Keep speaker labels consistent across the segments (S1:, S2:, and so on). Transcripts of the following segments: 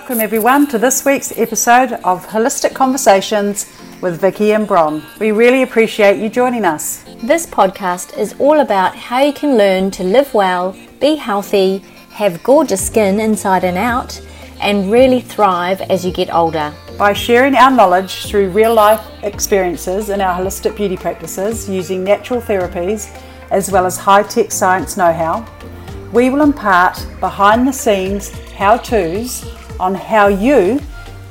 S1: Welcome, everyone, to this week's episode of Holistic Conversations with Vicky and Bron. We really appreciate you joining us.
S2: This podcast is all about how you can learn to live well, be healthy, have gorgeous skin inside and out, and really thrive as you get older.
S1: By sharing our knowledge through real life experiences in our holistic beauty practices using natural therapies as well as high tech science know how, we will impart behind the scenes how to's on how you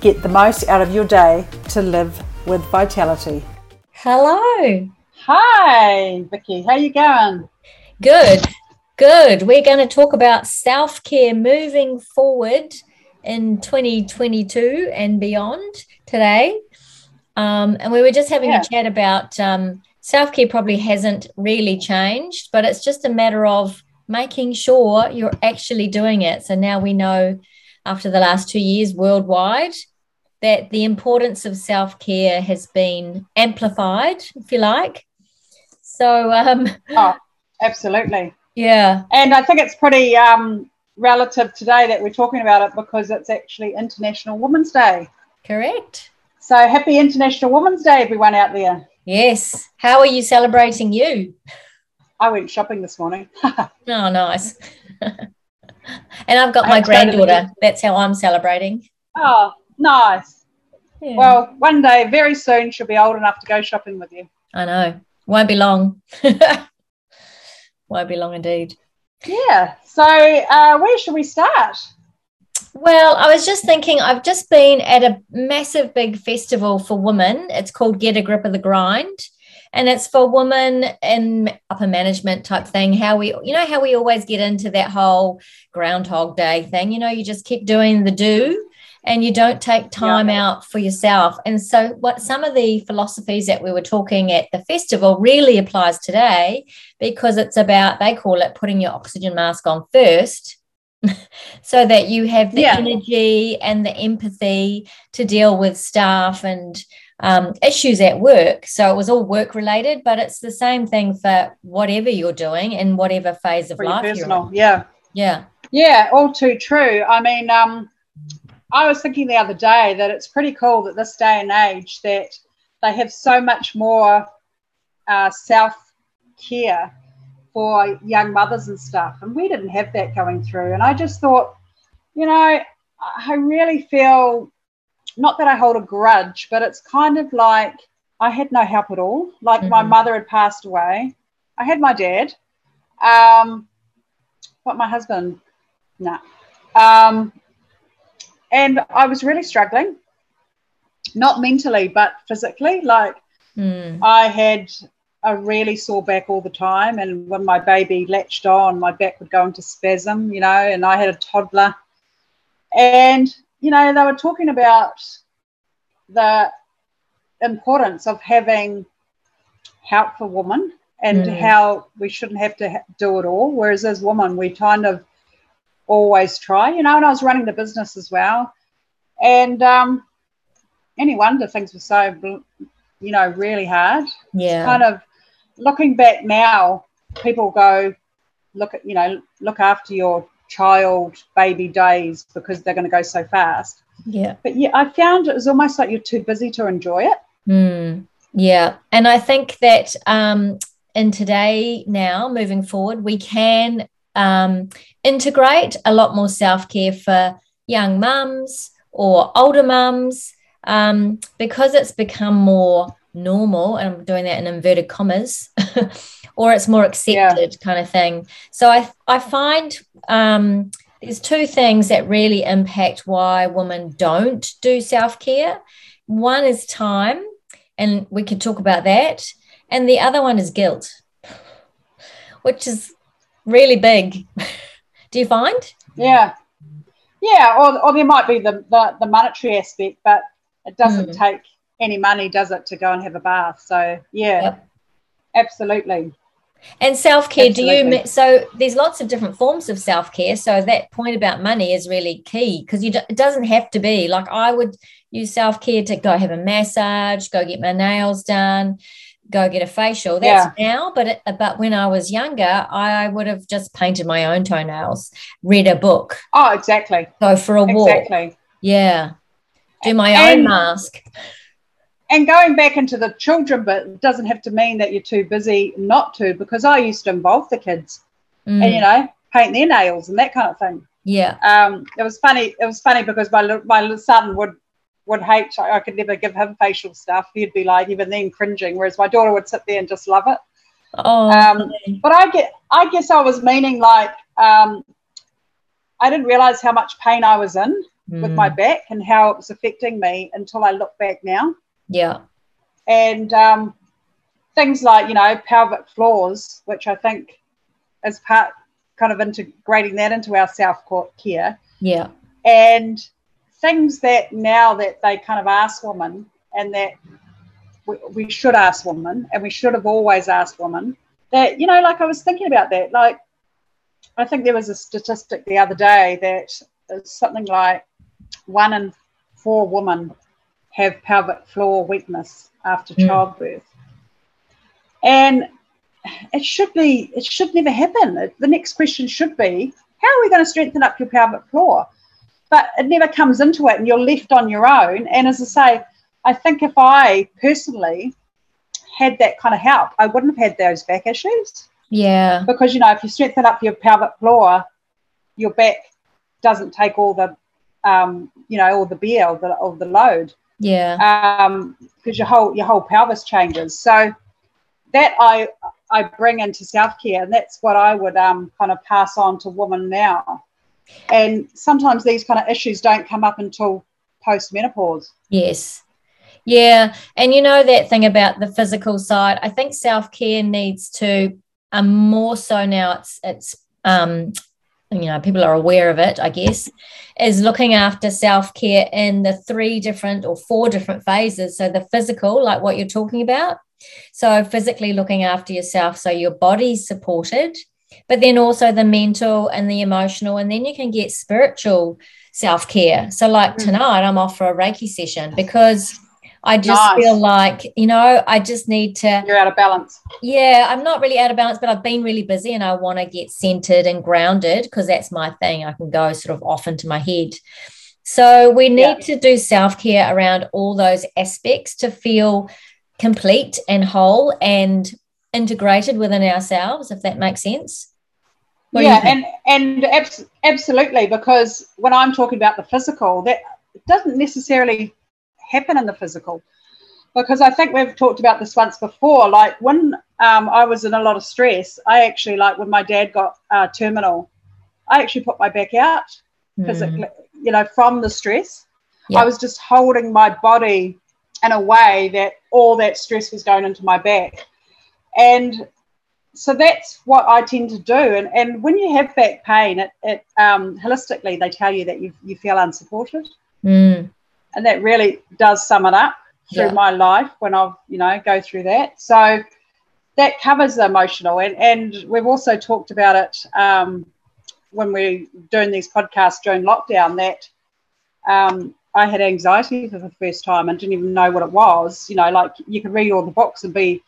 S1: get the most out of your day to live with vitality.
S2: Hello.
S1: Hi, Vicky. How you going?
S2: Good. Good. We're going to talk about self-care moving forward in 2022 and beyond today. Um, and we were just having yeah. a chat about um, self care probably hasn't really changed, but it's just a matter of making sure you're actually doing it. So now we know after the last two years worldwide that the importance of self care has been amplified, if you like. So, um,
S1: oh, absolutely.
S2: Yeah.
S1: And I think it's pretty um, relative today that we're talking about it because it's actually International Women's Day.
S2: Correct.
S1: So, happy International Women's Day, everyone out there.
S2: Yes. How are you celebrating you?
S1: I went shopping this morning.
S2: oh, nice. and I've got my granddaughter. That's how I'm celebrating.
S1: Oh, nice. Yeah. Well, one day, very soon, she'll be old enough to go shopping with you.
S2: I know. Won't be long. Won't be long indeed.
S1: Yeah. So, uh, where should we start?
S2: Well, I was just thinking, I've just been at a massive big festival for women. It's called Get a Grip of the Grind and it's for women in upper management type thing how we you know how we always get into that whole groundhog day thing you know you just keep doing the do and you don't take time yeah. out for yourself and so what some of the philosophies that we were talking at the festival really applies today because it's about they call it putting your oxygen mask on first so that you have the yeah. energy and the empathy to deal with staff and um, issues at work. So it was all work related, but it's the same thing for whatever you're doing in whatever phase of
S1: for
S2: life
S1: personal.
S2: you're
S1: in. Yeah.
S2: Yeah.
S1: Yeah, all too true. I mean, um, I was thinking the other day that it's pretty cool that this day and age that they have so much more uh, self care for young mothers and stuff, and we didn't have that going through. And I just thought, you know, I really feel not that I hold a grudge, but it's kind of like I had no help at all. Like mm-hmm. my mother had passed away. I had my dad, um, but my husband, no. Nah. Um, and I was really struggling, not mentally, but physically. Like mm. I had a really sore back all the time. And when my baby latched on, my back would go into spasm, you know, and I had a toddler. And you know, they were talking about the importance of having help for women and mm. how we shouldn't have to do it all. Whereas as women, we kind of always try, you know, and I was running the business as well. And um, any wonder things were so, you know, really hard.
S2: Yeah.
S1: It's kind of looking back now, people go, look at, you know, look after your child baby days because they're going to go so fast.
S2: Yeah.
S1: But yeah, I found it was almost like you're too busy to enjoy it.
S2: Mm, yeah. And I think that um, in today, now moving forward, we can um, integrate a lot more self care for young mums or older mums um, because it's become more normal. And I'm doing that in inverted commas. or it's more accepted yeah. kind of thing. So I I find um, there's two things that really impact why women don't do self care. One is time, and we can talk about that, and the other one is guilt, which is really big. do you find?
S1: Yeah, yeah, or, or there might be the, the, the monetary aspect, but it doesn't mm. take any money, does it, to go and have a bath? So yeah, yep. absolutely.
S2: And self care, do you? So there's lots of different forms of self care. So that point about money is really key because you it doesn't have to be like I would use self care to go have a massage, go get my nails done, go get a facial. That's yeah. now, but it, but when I was younger, I would have just painted my own toenails, read a book.
S1: Oh, exactly.
S2: Go for a walk.
S1: Exactly.
S2: Yeah. Do my
S1: And-
S2: own mask.
S1: And going back into the children bit doesn't have to mean that you're too busy not to, because I used to involve the kids
S2: Mm,
S1: and you know paint their nails and that kind of thing.
S2: yeah.
S1: Um, it was funny. It was funny because my my son would would hate. I I could never give him facial stuff. He'd be like even then cringing, whereas my daughter would sit there and just love it.
S2: Oh,
S1: Um, But I get, I guess I was meaning like um, I didn't realize how much pain I was in with
S2: mm,
S1: my back and how it was affecting me until I look back now.
S2: Yeah.
S1: And um, things like you know pelvic floors, which I think is part kind of integrating that into our self care
S2: Yeah.
S1: and things that now that they kind of ask women and that we, we should ask women and we should have always asked women that you know like i was thinking about that like i think there was a statistic the other day that something like one in four women have pelvic floor weakness after
S2: Mm.
S1: childbirth. And it should be it should never happen. The next question should be how are we going to strengthen up your pelvic floor? But it never comes into it and you're left on your own. And as i say i think if i personally had that kind of help i wouldn't have had those back issues.
S2: Yeah.
S1: because you know if you strengthen up your pelvic floor your back doesn't take all the um, you know all the beer or the, or the load
S2: Yeah.
S1: um because your whole your whole pelvis changes so that i i bring into self-care and that's what i would um kind of pass on to women now and sometimes these kind of issues don't come up until post-menopause
S2: Yes. Yeah. And you know that thing about the physical side, I think self-care needs to um more so now it's it's um you know people are aware of it i guess is looking after self-care in the three different or four different phases. So the physical like what you're talking about. So physically looking after yourself so your body's supported but then also the mental and the emotional and then you can get spiritual self-care. So like
S1: Mm.
S2: tonight i'm off for a reiki session because i just
S1: Nice.
S2: feel like you know i just need to
S1: you're out of balance
S2: yeah, I'm not really out of balance, but I've been really busy and I want to get centered and grounded because that's my thing. I can go sort of off into my head. So we need
S1: Yeah.
S2: to do self care around all those aspects to feel complete and whole and integrated within ourselves, if that makes sense. What
S1: yeah and and abs- absolutely because when i'm talking about the physical that doesn't necessarily happen in the physical. Because i think we've talked about this once before like when um, i was in a lot of stress i actually like when my dad got uh, terminal i actually put my back out
S2: Mm,
S1: physically you know from the stress.
S2: Yeah.
S1: i was just holding my body in a way that all that stress was going into my back. And so that's what I tend to do. And, and when you have back pain, it, it um, holistically they tell you that you, you feel unsupported,
S2: mm,
S1: and that really does sum it up through
S2: Yeah.
S1: my life when I've you know go through that. So that covers the emotional, and and we've also talked about it um, when we're doing these podcasts during lockdown that. Um, I had anxiety for the first time and didn't even know what it was. You know, like you could read all the books and be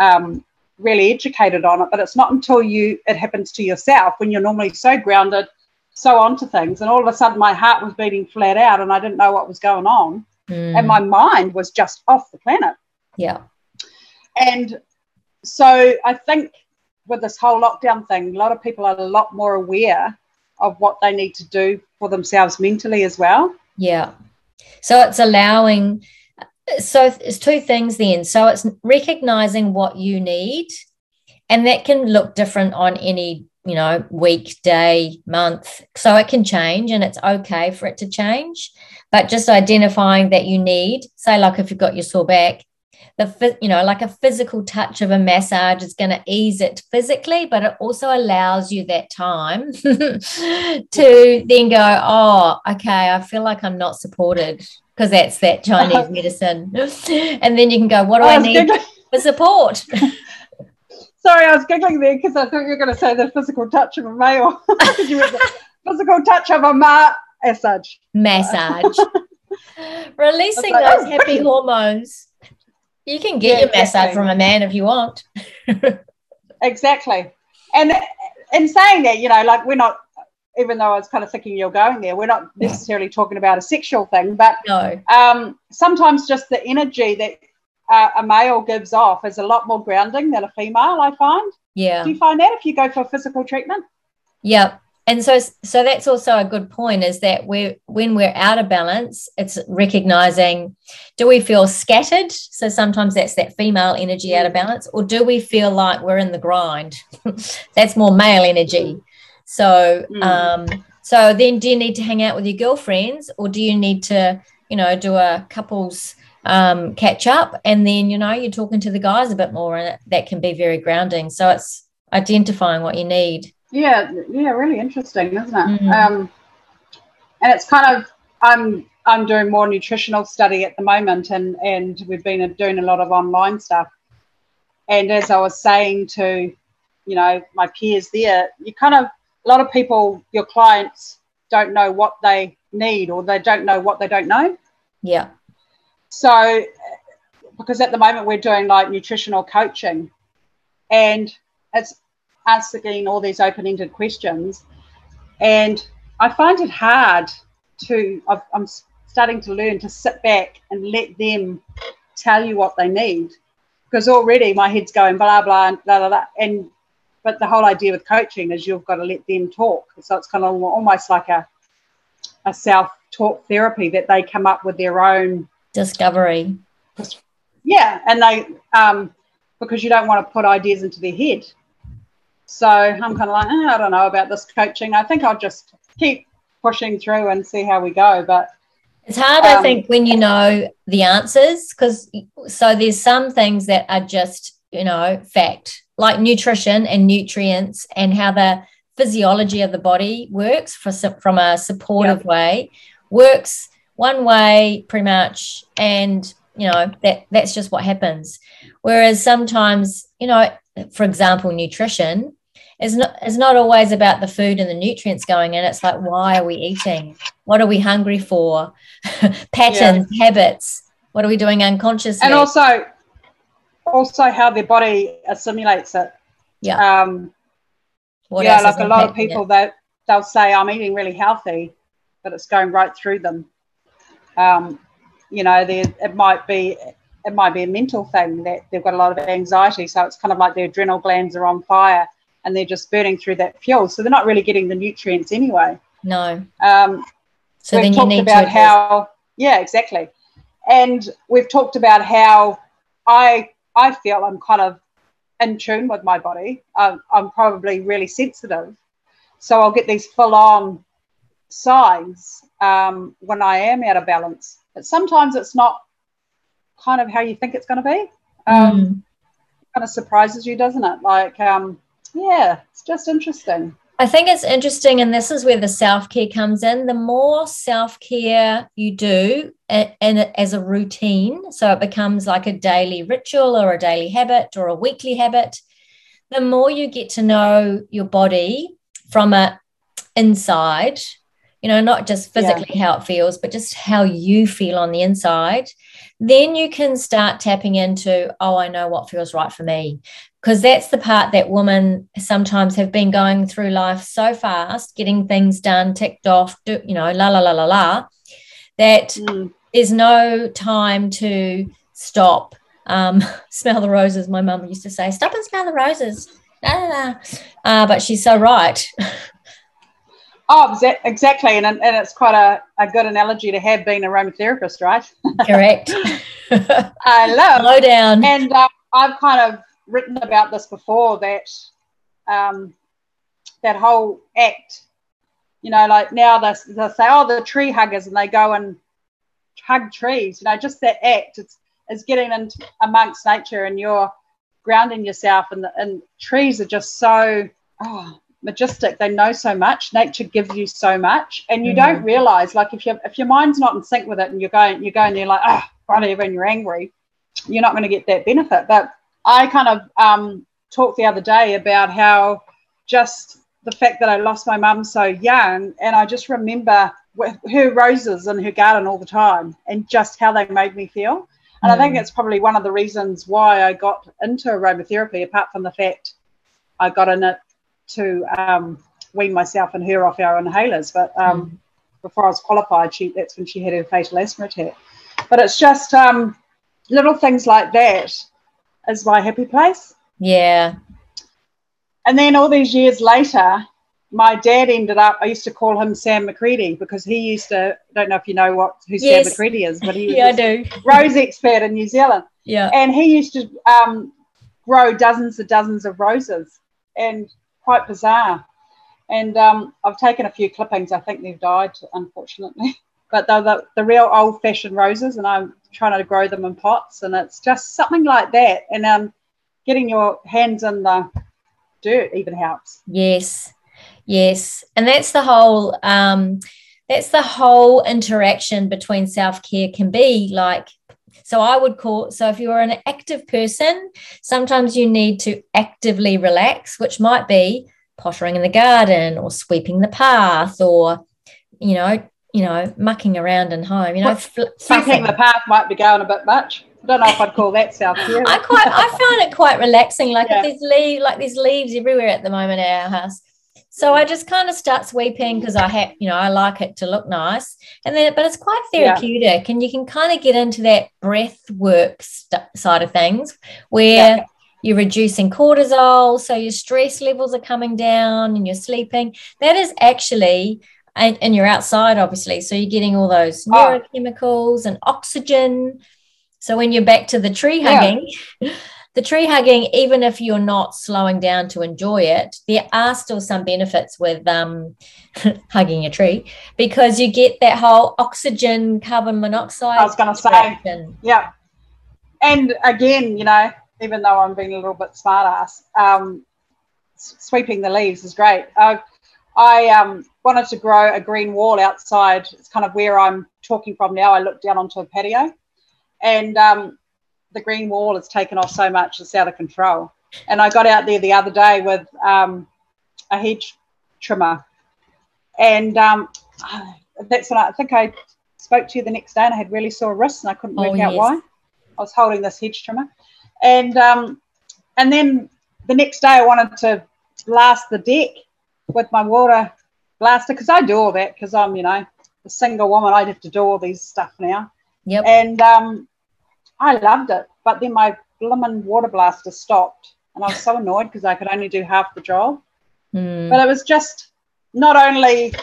S1: um, really educated on it, but it's not until you it happens to yourself when you're normally so grounded, so onto things, and all of a sudden my heart was beating flat out and I didn't know what was going on,
S2: mm,
S1: and my mind was just off the planet.
S2: yeah.
S1: And so I think with this whole lockdown thing, a lot of people are a lot more aware of what they need to do for themselves mentally as well.
S2: Yeah. So it's allowing, so it's two things then. So it's recognizing what you need, and that can look different on any, you know, week, day, month. So it can change and it's okay for it to change. But just identifying that you need, say, like if you've got your sore back, the you know like a physical touch of a massage is going to ease it physically but it also allows you that time to then go oh okay i feel like i'm not supported because that's that chinese medicine and then you can go what do i
S1: oh, was
S2: need for support
S1: Sorry, I was giggling there because I thought you were going to say the physical touch of a male. Physical touch of a ma massage.
S2: massage releasing
S1: like,
S2: those
S1: oh,
S2: happy hormones you can get
S1: Yeah,
S2: your massage
S1: exactly.
S2: from a man if you want
S1: Exactly. And in saying that, you know, like we're not even though I was kind of thinking you're going there, we're not necessarily talking about a sexual thing, but
S2: no.
S1: um, sometimes just the energy that uh, a male gives off is a lot more grounding than a female. I find.
S2: Yeah.
S1: Do you find that if you go for physical treatment?
S2: Yeah. And so, so that's also a good point. Is that we're, when we're out of balance, it's recognizing: do we feel scattered? So sometimes that's that female energy out of balance, or do we feel like we're in the grind? that's more male energy. So, mm. um, so then do you need to hang out with your girlfriends or do you need to, you know, do a couples um, catch up and then, you know, you're talking to the guys a bit more and that can be very grounding. So it's identifying what you need.
S1: Yeah, yeah, really interesting, isn't it? Mm. Um, and it's kind of I'm I'm doing more nutritional study at the moment, and and we've been doing a lot of online stuff. And as I was saying to, you know, my peers there, you kind of a lot of people, your clients, don't know what they need or they don't know what they don't know.
S2: Yeah.
S1: So, because at the moment we're doing like nutritional coaching and it's asking all these open ended questions. And I find it hard to, i am starting to learn to sit back and let them tell you what they need. Because already my head's going blah, blah, blah, blah, blah. And but the whole idea with coaching is you've got to let them talk. So it's kind of almost like a a self talk therapy that they come up with their own
S2: discovery.
S1: Yeah, and they um, because you don't want to put ideas into their head. So I'm kind of like, eh, I don't know about this coaching. I think I'll just keep pushing through and see how we go. But
S2: it's hard, um, I think, when you know the answers because so there's some things that are just you know fact like nutrition and nutrients and how the physiology of the body works for, from a supportive way works one way pretty much and you know that that's just what happens whereas sometimes you know for example nutrition is not is not always about the food and the nutrients going in it's like why are we eating what are we hungry for patterns yeah. habits what are we doing unconsciously
S1: and also also how their body assimilates it.
S2: Yeah.
S1: Um, what yeah, like a lot of people it? that they'll say I'm eating really healthy, but it's going right through them. Um, you know, it might be it might be a mental thing that they've got a lot of anxiety, so it's kind of like their adrenal glands are on fire and they're just burning through that fuel, so they're not really getting the nutrients anyway.
S2: No.
S1: Um, so we've talked about how yeah, exactly, and we've talked about how I I feel I'm kind of in tune with my body. I'm, I'm probably really sensitive. So I'll get these full on signs um, when I am out of balance. But sometimes it's not kind of how you think it's going to be. Um, mm. Kind of surprises you, doesn't it? Like, um, yeah, it's just interesting.
S2: I think it's interesting, and this is where the self care comes in. The more self care you do, and as a routine, so it becomes like a daily ritual or a daily habit or a weekly habit, the more you get to know your body from a inside, you know, not just physically yeah. how it feels, but just how you feel on the inside, then you can start tapping into, oh, I know what feels right for me because that's the part that women sometimes have been going through life so fast, getting things done, ticked off, do, you know, la la la la la, that mm. there's no time to stop, um, smell the roses. My mum used to say, "Stop and smell the roses." La, la, la. Uh, but she's so right.
S1: Oh, exactly, and and it's quite a, a good analogy to have being aromatherapist, right?
S2: Correct.
S1: I love.
S2: Slow down.
S1: And uh, I've kind of written about this before that um, that whole act. You know, like now they, they say, oh, the tree huggers, and they go and hug trees. You know, just that act. It's is getting into amongst nature, and you're grounding yourself. And the, and trees are just so oh, majestic. They know so much. Nature gives you so much, and you mm don't realize. Like if you if your mind's not in sync with it, and you're going you're going there like ah oh, whatever, and you're angry, you're not going to get that benefit. But I kind of um, talked the other day about how just the fact that I lost my mum so young, and I just remember her roses in her garden all the time, and just how they made me feel. And mm. I think mm. it's probably one of the reasons why I got into aromatherapy, apart from the fact I got in it to um, wean myself and her off our inhalers. But um, mm. before I was qualified, she that's when she had her fatal asthma attack. But it's just um, little things like that is my happy place.
S2: Yeah.
S1: And then all these years later, my dad ended up. I used to call him Sam McGredy because he used to. I don't know if you know what who yes. Sam McGredy is, but he was
S2: yeah, I do.
S1: rose expert in New Zealand.
S2: Yeah,
S1: and he used to um, grow dozens and dozens of roses, and quite bizarre. And um, I've taken a few clippings. I think they've died, unfortunately. But they're the, the real old fashioned roses, and I'm trying to grow them in pots. And it's just something like that. And um, getting your hands in the dirt even helps.
S2: Yes, yes. And that's the whole. Um, that's the whole interaction between self care can be like so I would call, so if you're an active person, sometimes you need to actively relax, which might be pottering in the garden or sweeping the path or, you know, you know, mucking around in home, you know,
S1: fl- sweeping the path might be going a bit much. I don't know if I'd call that self care.
S2: I quite, I find it quite relaxing. Like yeah. if there's leaves, like there's leaves everywhere at the moment at our house. So I just kind of start sweeping because I have, you know, I like it to look nice. And then, but it's quite therapeutic yeah. and you can kind of get into that breath work st- side of things where yeah. you're reducing cortisol. So your stress levels are coming down and you're sleeping. That is actually, and, and you're outside, obviously. So you're getting all those oh. neurochemicals and oxygen. So when you're back to the tree hugging, yeah. the tree hugging, even if you're not slowing down to enjoy it, there are still some benefits with um, hugging a tree because you get that whole oxygen, carbon monoxide.
S1: I was going to say, yeah. And again, you know, even though I'm being a little bit smartass, um, sweeping the leaves is great. Uh, I um, wanted to grow a green wall outside. It's kind of where I'm talking from now. I look down onto a patio, and um, the green wall has taken off so much it's out of control. And I got out there the other day with um, a hedge trimmer, and um, that's when I, I, think I spoke to you the next day, and I had really sore wrists, and I couldn't work oh, out yes. why. I was holding this hedge trimmer, and um, and then the next day I wanted to blast the deck with my water blaster because I do all that because I'm you know a single woman. I have to do all these stuff now.
S2: Yep.
S1: And um, I loved it. But then my blimmin' water blaster stopped. And I was so annoyed because I could only do half the job.
S2: Mm.
S1: But it was just not only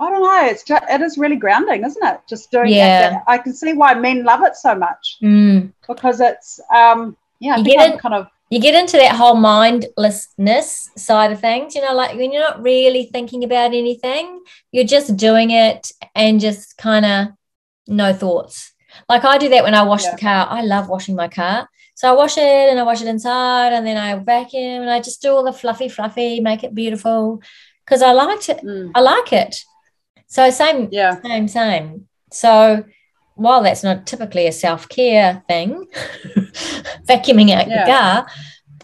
S1: I don't know. It's just, it is really grounding, isn't it? Just doing yeah. that. I can see why men love it so much
S2: mm.
S1: because it's um yeah. I
S2: you get in, kind of you get into that whole mindlessness side of things. You know, like when you're not really thinking about anything, you're just doing it and just kind of no thoughts. Like I do that when I wash yeah. the car. I love washing my car. So I wash it and I wash it inside and then I vacuum and I just do all the fluffy, fluffy, make it beautiful because I liked it. Mm. I like it. So same,
S1: yeah,
S2: same, same. So while that's not typically a self care thing, vacuuming out yeah. your car,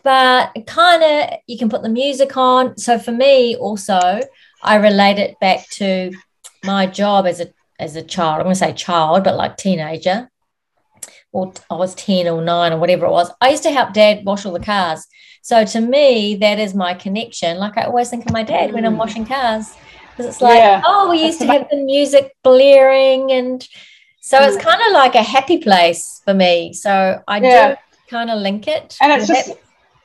S2: but kind of you can put the music on. So for me, also, I relate it back to my job as a as a child. I'm going to say child, but like teenager, or I was 10 or 9 or whatever it was. I used to help dad wash all the cars. So to me, that is my connection. Like I always think of my dad when I'm mm. washing cars. Because it's like, yeah. oh, we used to have the music blaring. And so it's mm. kind of like a happy place for me. So I yeah. do kind of link it.
S1: And it's just,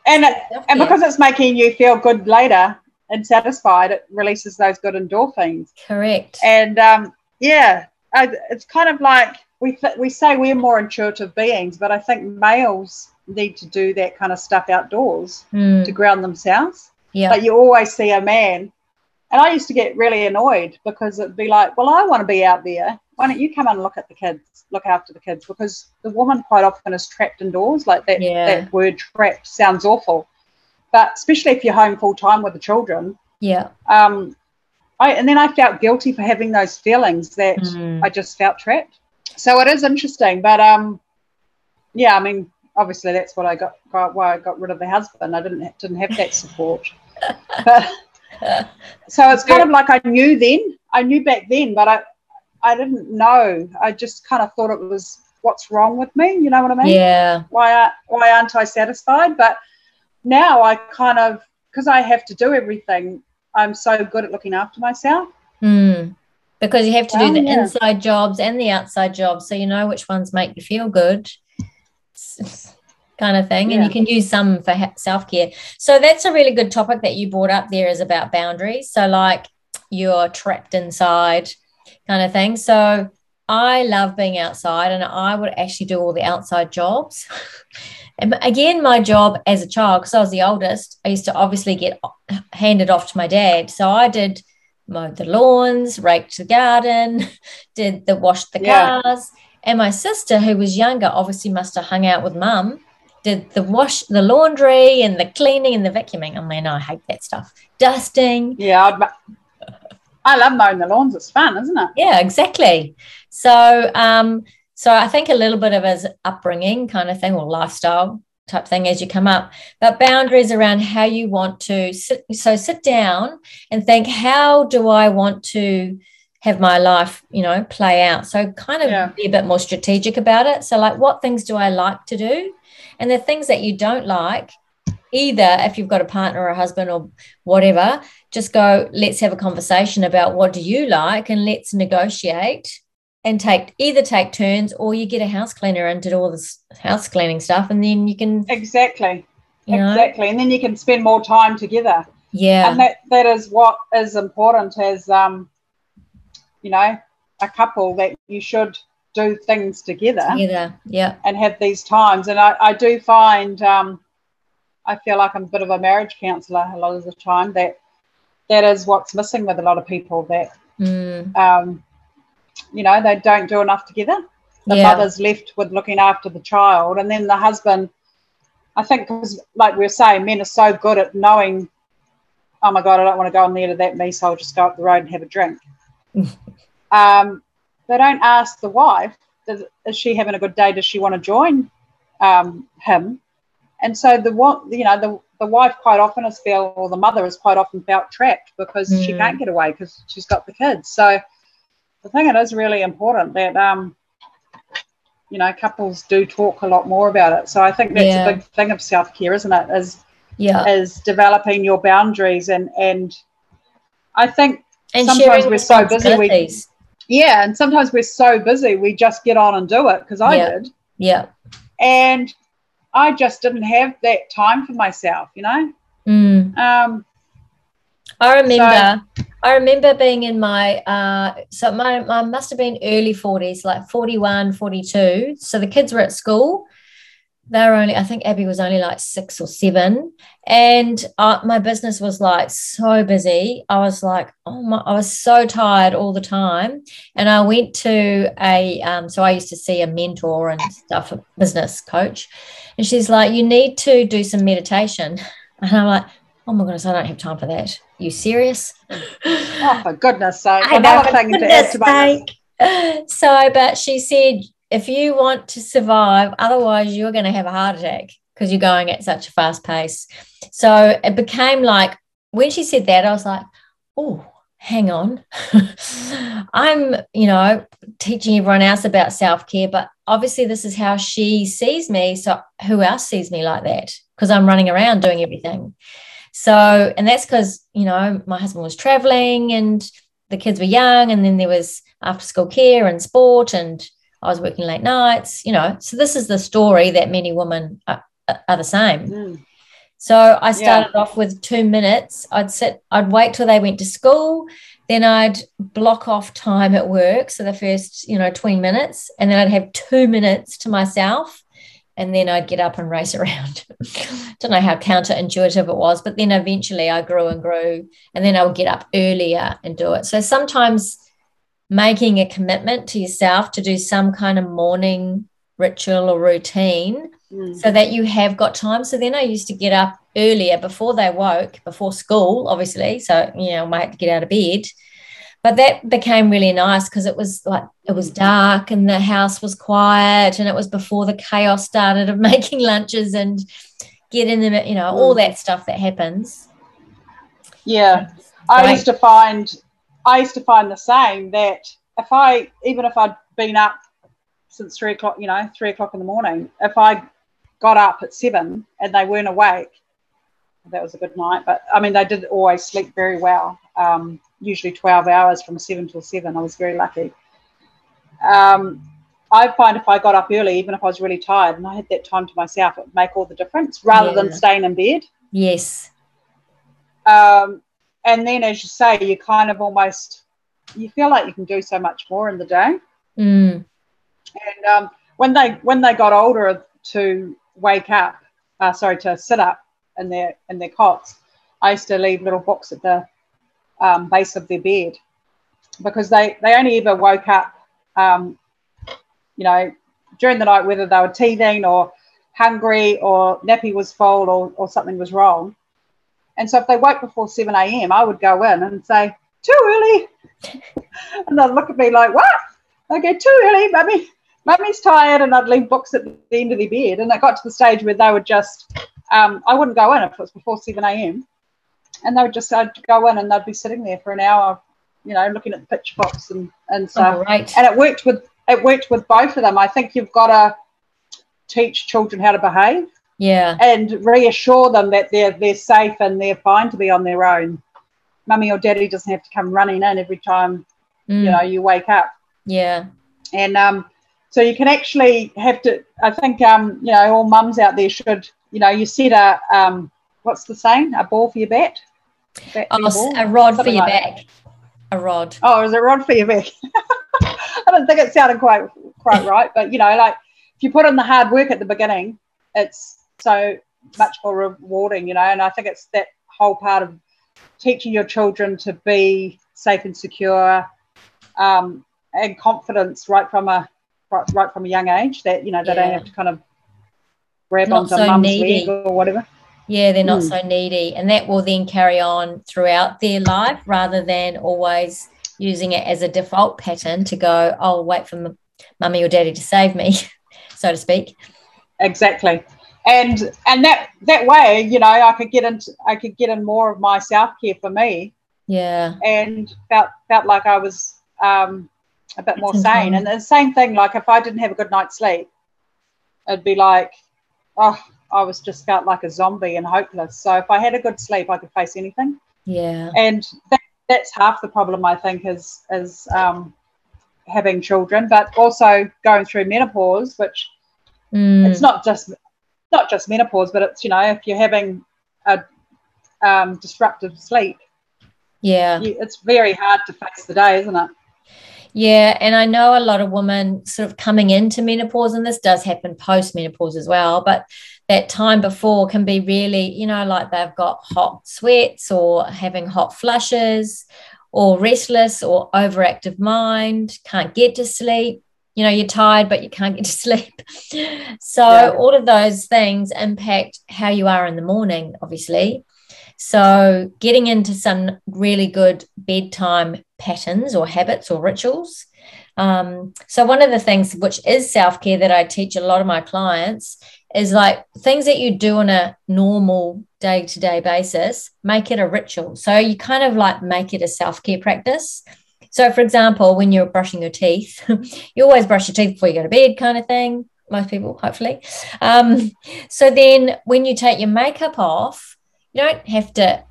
S1: and, it, and because it's making you feel good later and satisfied, it releases those good endorphins.
S2: Correct.
S1: And um, yeah, I, it's kind of like we th- we say we're more intuitive beings, but I think males need to do that kind of stuff outdoors
S2: mm.
S1: to ground themselves.
S2: Yeah.
S1: But you always see a man, and I used to get really annoyed because it'd be like, well, I want to be out there. Why don't you come and look at the kids, look after the kids? Because the woman quite often is trapped indoors. Like that, yeah. that word trapped sounds awful, but especially if you're home full time with the children.
S2: Yeah.
S1: Um, I, and then I felt guilty for having those feelings that mm. I just felt trapped. So it is interesting, but um, yeah, I mean, obviously that's what I got, got why I got rid of the husband. I didn't didn't have that support. but, so it's kind of like I knew then, I knew back then, but I I didn't know. I just kind of thought it was what's wrong with me. You know what I mean?
S2: Yeah.
S1: Why why aren't I satisfied? But now I kind of because I have to do everything I'm so good at looking after myself.
S2: Mm. Because you have to
S1: Well,
S2: do the
S1: yeah.
S2: inside jobs and the outside jobs, so you know which ones make you feel good, kind of thing. And you can use some for self care. So that's a really good topic that you brought up there is about boundaries. So like you're trapped inside, kind of thing. So I love being outside, and I would actually do all the outside jobs. And again, my job as a child, because I was the oldest, I used to obviously get handed off to my dad. So I did mowed the lawns, raked the garden, did the washed the
S1: Yeah.
S2: cars. And my sister, who was younger, obviously must have hung out with mum, did the wash, the laundry, and the cleaning and the vacuuming. I mean, I hate that stuff. Dusting.
S1: Yeah, I'd, I love mowing the lawns. It's fun, isn't it?
S2: Yeah, exactly. So, um, so I think a little bit of his upbringing kind of thing or lifestyle type thing as you come up, but boundaries around how you want to sit. So sit down and think, how do I want to have my life, you know, play out? So kind of
S1: Yeah.
S2: be a bit more strategic about it. So like, what things do I like to do? And the things that you don't like, either if you've got a partner or a husband or whatever, just go, let's have a conversation about what do you like and let's negotiate and take either take turns or you get a house cleaner and do all this house cleaning stuff and then you can
S1: Exactly.
S2: you know
S1: Exactly. And then you can spend more time together.
S2: yeah
S1: And that, that is what is important as um, you know, a couple that you should do things together
S2: together yeah
S1: and have these times. And I, I do find um, I feel like I'm a bit of a marriage counsellor a lot of the time that that is what's missing with a lot of people that
S2: Mm,
S1: um, you know they don't do enough together. The
S2: yeah
S1: mother's left with looking after the child, and then the husband. I think because, like we were saying, men are so good at knowing. Oh my god, I don't want to go on there to that me, so I'll just go up the road and have a drink. um, they don't ask the wife, does, is she having a good day? Does she want to join um, him? And so the one, you know, the the wife quite often has felt, or the mother has quite often felt trapped because she
S2: Mm.
S1: can't get away because she's got the kids. So I think it is really important that um, you know couples do talk a lot more about it. So I think that's
S2: Yeah.
S1: a big thing of self care, isn't it? Is
S2: yeah
S1: is developing your boundaries and and I think
S2: and
S1: sometimes we're so busy, we- yeah, and sometimes we're so busy we just get on and do it because I
S2: Yeah.
S1: did,
S2: yeah
S1: and I just didn't have that time for myself, you know.
S2: Mm.
S1: Um,
S2: I remember I remember being in my uh so my I must have been early 40s like 41 42 so the kids were at school they were only I think Abby was only like 6 or 7 and uh, my business was like so busy. I was like oh my I was so tired all the time. And I went to a um so I used to see a mentor and stuff a business coach. And she's like you need to do some meditation. And I'm like oh my goodness I don't have time for that. You serious?
S1: Oh, for goodness sake!
S2: I
S1: Another thing to add to my
S2: sake. So, but she said, if you want to survive, otherwise you're going to have a heart attack because you're going at such a fast pace. So it became like when she said that, I was like, oh, hang on. I'm, you know, teaching everyone else about self care, but obviously this is how she sees me. So who else sees me like that? Because I'm running around doing everything. So, and that's because, you know, my husband was traveling and the kids were young, and then there was after school care and sport, and I was working late nights, you know. So, this is the story that many women are, are the same.
S1: Mm.
S2: So, I started off with two minutes. I'd sit, I'd wait till they went to school, then I'd block off time at work. So, the first, you know, 20 minutes, and then I'd have two minutes to myself and then I'd get up and race around. Don't know how counterintuitive it was, but then eventually I grew and grew, and then I would get up earlier and do it. So sometimes making a commitment to yourself to do some kind of morning ritual or routine
S1: Mm.
S2: so that you have got time. So then I used to get up earlier before they woke, before school, obviously. So, you know, I to get out of bed. But that became really nice because it was like it was dark and the house was quiet and it was before the chaos started of making lunches and getting them, you know, all that stuff that happens.
S1: Yeah, I used to find I used to find the same that if I even if I'd been up since three o'clock, you know, three o'clock in the morning, if I got up at seven and they weren't awake, that was a good night. But I mean, they did always sleep very well. Um, usually 12 hours from seven till seven. I was very lucky. Um, I find if I got up early, even if I was really tired and I had that time to myself, it would make all the difference rather yeah. than staying in bed.
S2: Yes.
S1: Um, and then, as you say, you kind of almost you feel like you can do so much more in the day.
S2: Mm.
S1: And um, when they when they got older to wake up, uh, sorry, to sit up in their in their cots, I used to leave little books at the um, base of their bed because they they only ever woke up, um, you know, during the night whether they were teething or hungry or nappy was full or, or something was wrong. And so if they woke before 7 a.m., I would go in and say, too early. and they'd look at me like, what? I go, too early, mummy. Mummy's tired. And I'd leave books at the end of their bed. And it got to the stage where they would just, um, I wouldn't go in if it was before 7 a.m. And they would just, I'd go in and they'd be sitting there for an hour, you know, looking at the picture books and, and stuff.
S2: Oh, right.
S1: And it worked with, it worked with both of them. I think you've got to teach children how to behave.
S2: Yeah.
S1: And reassure them that they're they're safe and they're fine to be on their own. Mummy or daddy doesn't have to come running in every time mm. you know you wake up.
S2: Yeah.
S1: And um so you can actually have to I think um, you know, all mums out there should, you know, you set a um what's the saying? A ball for your bat?
S2: bat oh, a rod for your like back. That. A rod.
S1: Oh, is it a rod for your back? I don't think it sounded quite quite right, but you know, like if you put in the hard work at the beginning, it's so much more rewarding, you know. And I think it's that whole part of teaching your children to be safe and secure um, and confidence right from a right, right, from a young age that you know they yeah. don't have to kind of grab not onto so mum's needy. leg or whatever.
S2: Yeah, they're not mm. so needy, and that will then carry on throughout their life rather than always using it as a default pattern to go, "I'll oh, wait for mummy or daddy to save me," so to speak.
S1: Exactly and and that that way you know i could get into i could get in more of my self-care for me.
S2: Yeah.
S1: And felt felt like i was um a bit more sane. and the same thing like if i didn't have a good night's sleep it'd be like oh i was just felt like a zombie and hopeless. So if i had a good sleep i could face anything.
S2: Yeah.
S1: And that, that's half the problem i think is is um having children but also going through menopause which
S2: mm.
S1: it's not just not just menopause, but it's you know if you're having a um, disruptive sleep,
S2: yeah,
S1: you, it's very hard to face the day, isn't it?
S2: Yeah, and I know a lot of women sort of coming into menopause, and this does happen post menopause as well, but that time before can be really, you know, like they've got hot sweats or having hot flushes or restless or overactive mind, can't get to sleep you know you're tired but you can't get to sleep. So yeah. all of those things impact how you are in the morning obviously. So getting into some really good bedtime patterns or habits or rituals. Um, so one of the things which is self-care that i teach a lot of my clients is like things that you do on a normal day-to-day basis make it a ritual. So you kind of like make it a self-care practice so, for example, when you're brushing your teeth, you always brush your teeth before you go to bed, kind of thing. Most people, hopefully. Um, so then, when you take your makeup off, you don't have to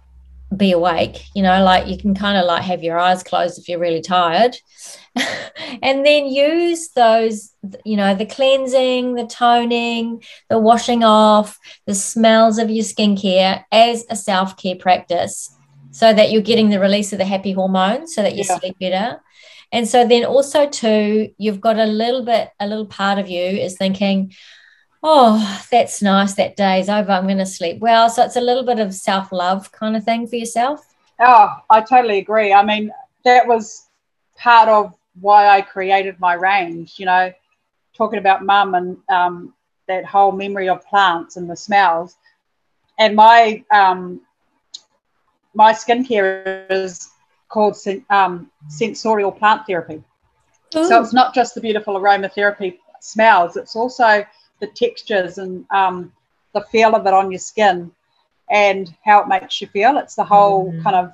S2: be awake. You know, like you can kind of like have your eyes closed if you're really tired, and then use those. You know, the cleansing, the toning, the washing off, the smells of your skincare as a self care practice so that you're getting the release of the happy hormone so that you yeah. sleep better. And so then also too, you've got a little bit, a little part of you is thinking, oh, that's nice. That day is over. I'm going to sleep well. So it's a little bit of self love kind of thing for yourself.
S1: Oh, I totally agree. I mean, that was part of why I created my range, you know, talking about mum and um, that whole memory of plants and the smells. And my um, my skincare is called um, sensorial plant therapy. Ooh. So it's not just the beautiful aromatherapy smells, it's also the textures and um, the feel of it on your skin and how it makes you feel. It's the whole mm. kind of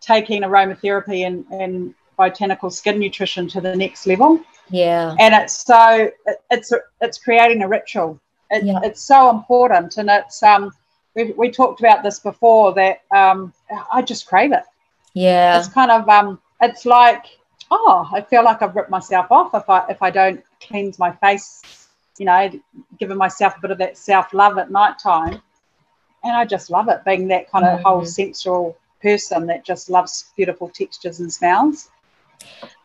S1: taking aromatherapy and, and botanical skin nutrition to the next level.
S2: Yeah.
S1: And it's so it, it's it's creating a ritual. It, yeah. It's so important, and it's um we, we talked about this before that um, I just crave it.
S2: Yeah.
S1: It's kind of um, it's like oh, I feel like I've ripped myself off if I if I don't cleanse my face, you know, giving myself a bit of that self love at night time. And I just love it being that kind of mm-hmm. whole sensual person that just loves beautiful textures and smells.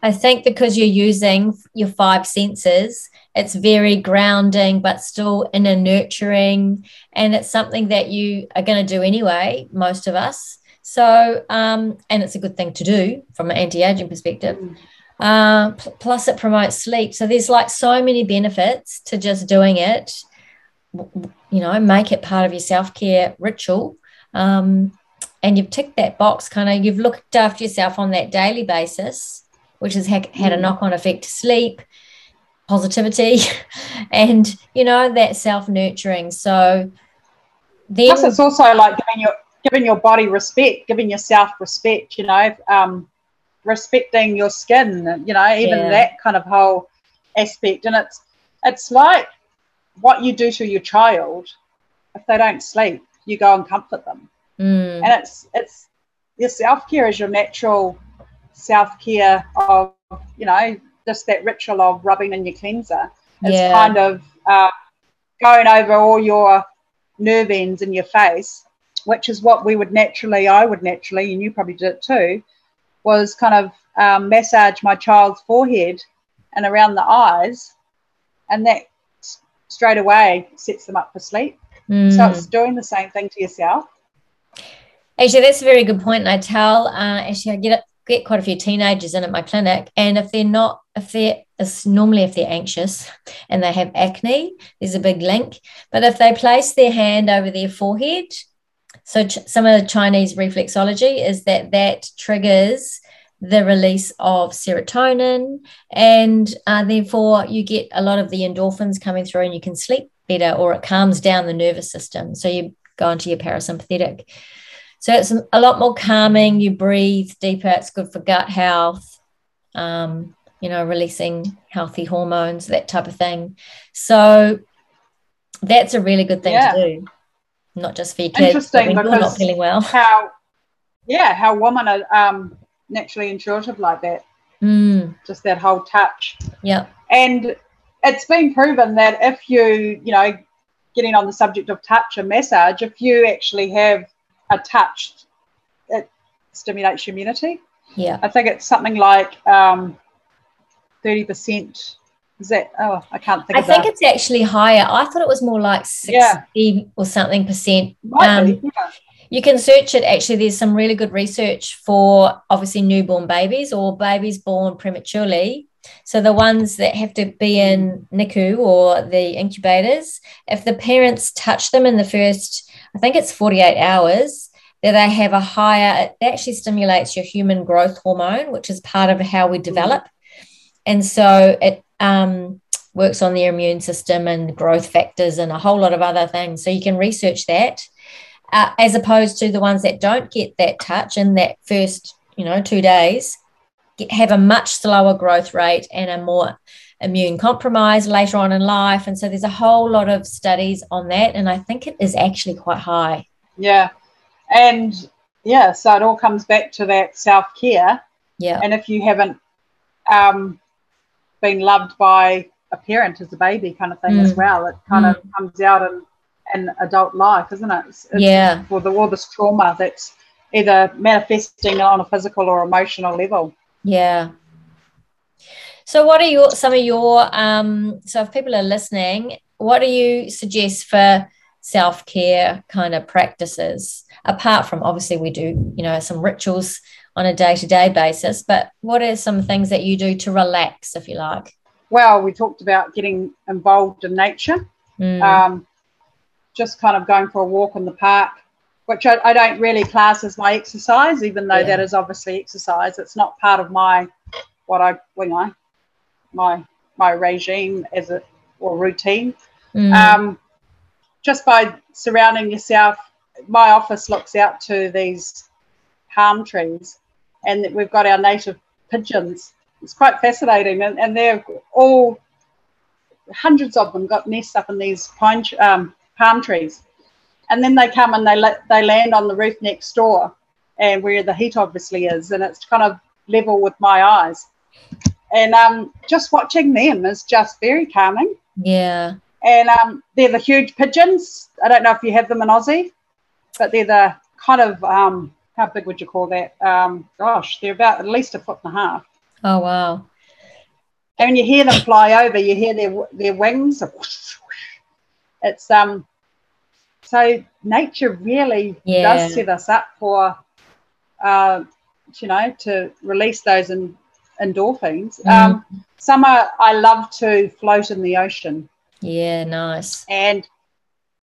S2: I think because you're using your five senses, it's very grounding, but still inner nurturing. And it's something that you are going to do anyway, most of us. So, um, and it's a good thing to do from an anti aging perspective. Mm. Uh, p- plus, it promotes sleep. So, there's like so many benefits to just doing it. You know, make it part of your self care ritual. Um, and you've ticked that box kind of, you've looked after yourself on that daily basis, which has ha- had a mm. knock on effect to sleep, positivity, and, you know, that self nurturing. So,
S1: then. Plus, it's also like giving your giving your body respect, giving yourself respect, you know, um, respecting your skin, you know, even yeah. that kind of whole aspect. And it's it's like what you do to your child if they don't sleep, you go and comfort them.
S2: Mm.
S1: And it's it's your self care is your natural self care of you know just that ritual of rubbing in your cleanser. It's yeah. kind of uh, going over all your nerve ends in your face which is what we would naturally, I would naturally, and you probably did it too, was kind of um, massage my child's forehead and around the eyes, and that straight away sets them up for sleep. Mm. So it's doing the same thing to yourself.
S2: Actually, that's a very good point. And I tell, uh, actually, I get get quite a few teenagers in at my clinic, and if they're not, if they're normally if they're anxious and they have acne, there's a big link. But if they place their hand over their forehead so, ch- some of the Chinese reflexology is that that triggers the release of serotonin, and uh, therefore you get a lot of the endorphins coming through, and you can sleep better, or it calms down the nervous system. So, you go into your parasympathetic. So, it's a lot more calming. You breathe deeper. It's good for gut health. Um, you know, releasing healthy hormones, that type of thing. So, that's a really good thing yeah. to do not just for your kids.
S1: Interesting
S2: because
S1: not feeling well. How, yeah, how women are um, naturally intuitive like that.
S2: Mm.
S1: Just that whole touch.
S2: Yeah.
S1: And it's been proven that if you, you know, getting on the subject of touch and massage, if you actually have a touch, it stimulates your immunity.
S2: Yeah.
S1: I think it's something like um, 30% is that? Oh, I can't think.
S2: I think that. it's actually higher. I thought it was more like sixty yeah. or something percent. Um, yeah. You can search it. Actually, there's some really good research for obviously newborn babies or babies born prematurely. So the ones that have to be in NICU or the incubators, if the parents touch them in the first, I think it's 48 hours, that they have a higher, it actually stimulates your human growth hormone, which is part of how we develop. And so it um, works on their immune system and growth factors and a whole lot of other things. So you can research that, uh, as opposed to the ones that don't get that touch in that first, you know, two days, get, have a much slower growth rate and a more immune compromise later on in life. And so there's a whole lot of studies on that, and I think it is actually quite high.
S1: Yeah, and yeah, so it all comes back to that self care.
S2: Yeah,
S1: and if you haven't um, being loved by a parent as a baby kind of thing mm. as well. It kind mm. of comes out in, in adult life, isn't it? It's,
S2: it's yeah.
S1: For the all this trauma that's either manifesting on a physical or emotional level.
S2: Yeah. So, what are your some of your um? So, if people are listening, what do you suggest for self care kind of practices? Apart from obviously, we do you know some rituals on a day to day basis. But what are some things that you do to relax, if you like?
S1: Well, we talked about getting involved in nature, mm. um, just kind of going for a walk in the park, which I, I don't really class as my exercise, even though yeah. that is obviously exercise. It's not part of my what I you know my my regime as a or routine. Mm. Um, just by surrounding yourself, my office looks out to these palm trees and we've got our native pigeons. It's quite fascinating, and, and they're all hundreds of them got nests up in these pine um, palm trees, and then they come and they let they land on the roof next door, and where the heat obviously is, and it's kind of level with my eyes. And um, just watching them is just very calming.
S2: Yeah.
S1: And um, they're the huge pigeons. I don't know if you have them in Aussie, but they're the kind of um, how big would you call that? Um, gosh, they're about at least a foot and a half.
S2: Oh wow!
S1: And when you hear them fly over, you hear their their wings. It's um. So nature really
S2: Yeah.
S1: does set us up for, uh, you know, to release those in, endorphins.
S2: Mm.
S1: Um, summer, I love to float in the ocean,
S2: Yeah, nice.
S1: and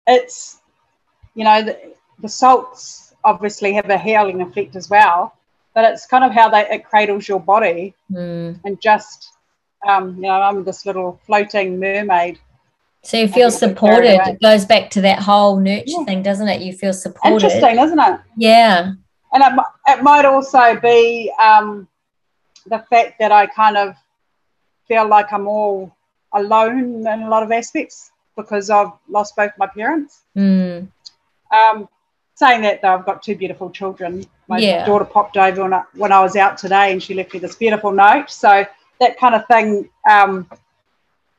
S1: it's, you know, the, the salts obviously have a healing effect as well. But it's kind of how they it cradles your body
S2: Mm.
S1: and just um, you know I'm this little floating mermaid.
S2: So you feel
S1: get a bit carried
S2: supported. It goes back to that whole nurture
S1: Yeah.
S2: thing, doesn't it? You feel supported.
S1: Interesting, isn't it?
S2: Yeah.
S1: And it, it might also be um, the fact that I kind of feel like I'm all alone in a lot of aspects because I've lost both my parents.
S2: Mm.
S1: Um, saying that though, I've got two beautiful children. My
S2: Yeah.
S1: daughter popped over when I, when I was out today, and she left me this beautiful note. So that kind of thing um,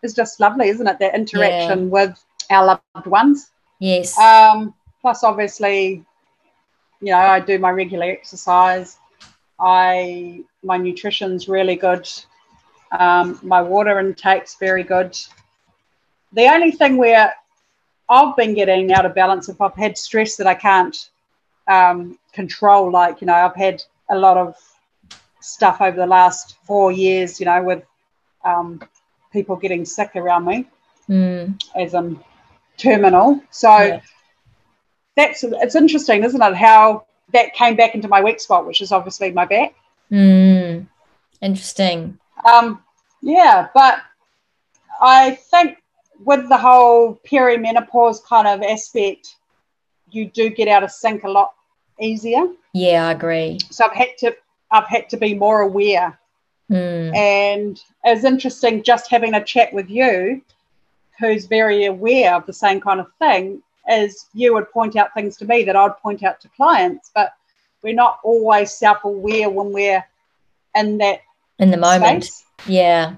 S1: is just lovely, isn't it? That interaction with our loved ones.
S2: Yes.
S1: Um, plus, obviously, you know, I do my regular exercise. I my nutrition's really good. Um, my water intake's very good. The only thing where I've been getting out of balance if I've had stress that I can't um, control, like you know, I've had a lot of stuff over the last four years, you know, with um, people getting sick around me
S2: mm.
S1: as in terminal. So
S2: Yeah.
S1: that's it's interesting, isn't it? How that came back into my weak spot, which is obviously my back.
S2: Mm. Interesting.
S1: Um, yeah, but I think with the whole perimenopause kind of aspect, you do get out of sync a lot easier.
S2: Yeah, I agree.
S1: So I've had to I've had to be more aware.
S2: Mm.
S1: And it's interesting just having a chat with you, who's very aware of the same kind of thing, as you would point out things to me that I'd point out to clients, but we're not always self aware when we're in that
S2: In the moment.
S1: space
S2: Yeah.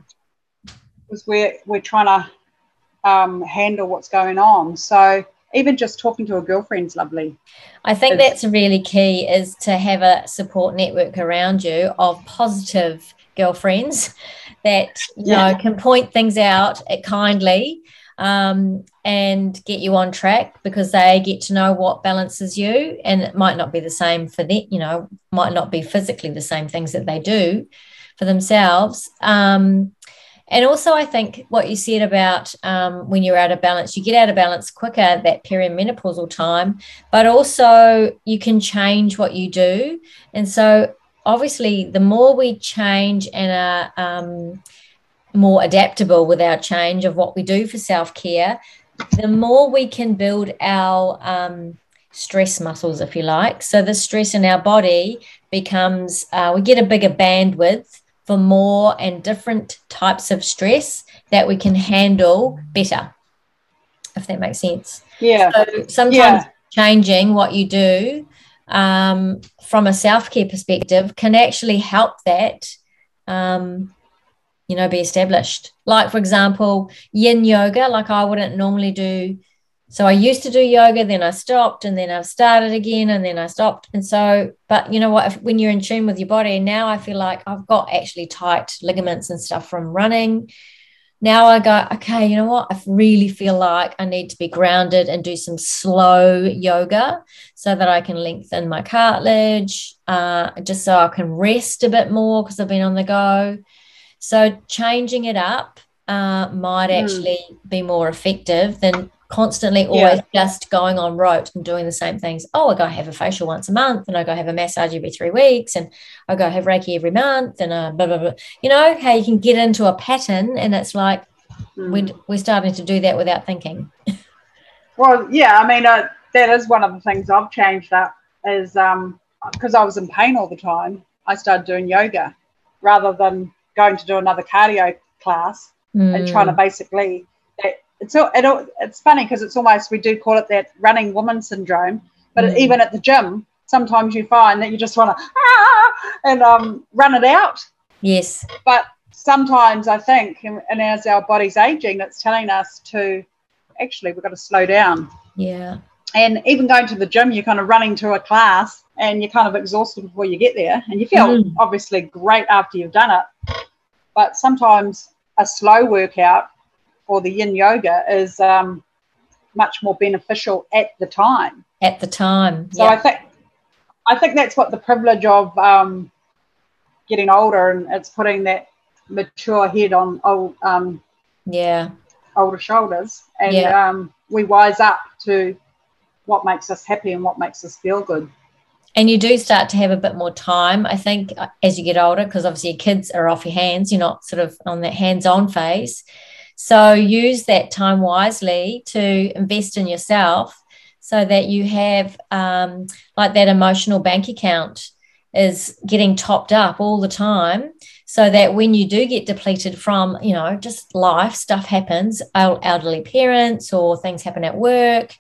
S1: because we're, we're trying to um, handle what's going on. So even just talking to a girlfriend's lovely.
S2: I think
S1: It's-
S2: that's really key is to have a support network around you of positive girlfriends that you
S1: Yeah.
S2: know can point things out kindly um, and get you on track because they get to know what balances you. And it might not be the same for them you know might not be physically the same things that they do for themselves. Um, and also i think what you said about um, when you're out of balance you get out of balance quicker that perimenopausal time but also you can change what you do. And so obviously the more we change and are um, more adaptable with our change of what we do for self-care the more we can build our um, stress muscles if you like so the stress in our body becomes uh, we get a bigger bandwidth for more and different types of stress that we can handle better if that makes sense
S1: Yeah.
S2: so sometimes
S1: Yeah.
S2: changing what you do um, from a self care perspective can actually help that, um, you know, be established. Like, for example, yin yoga, like I wouldn't normally do. So I used to do yoga, then I stopped, and then I've started again, and then I stopped. And so, but you know what? If, when you're in tune with your body, now I feel like I've got actually tight ligaments and stuff from running now I go, okay, you know what? I really feel like I need to be grounded and do some slow yoga so that I can lengthen my cartilage, uh, just so I can rest a bit more because I've been on the go. So changing it up uh, might
S1: Mm.
S2: actually be more effective than constantly always just going on rote and doing the same things. Oh, I go have a facial once a month and I go have a massage every three weeks and I go have Reiki every month and uh, blah, blah, blah. You know, how you can get into a pattern and it's like
S1: Mm.
S2: we're, we're starting to do that without thinking.
S1: Well, yeah, I mean, uh, that is one of the things I've changed up is um because I was in pain all the time, I started doing yoga rather than going to do another cardio class and trying to basically that it's it, all it's funny because it's almost we do call it that running woman syndrome. But mm. even at the gym, sometimes you find that you just want to ah, and um, run it out.
S2: Yes.
S1: But sometimes I think, and, and as our body's aging, it's telling us to actually we've got to slow down.
S2: Yeah.
S1: And even going to the gym, you're kind of running to a class and you're kind of exhausted before you get there, and you feel mm. obviously great after you've done it. But sometimes a slow workout or the yin yoga is um, much more beneficial at the time.
S2: At the time.
S1: So I think I think that's what the privilege of um, getting older and it's putting that mature head on old um,
S2: yeah
S1: older shoulders and yeah. um, we wise up to what makes us happy and what makes us feel good
S2: and you do start to have a bit more time i think as you get older because obviously your kids are off your hands you're not sort of on that hands-on phase. So use that time wisely to invest in yourself so that you have um, like that emotional bank account is getting topped up all the time so that when you do get depleted from you know just life stuff happens elderly parents or things happen at work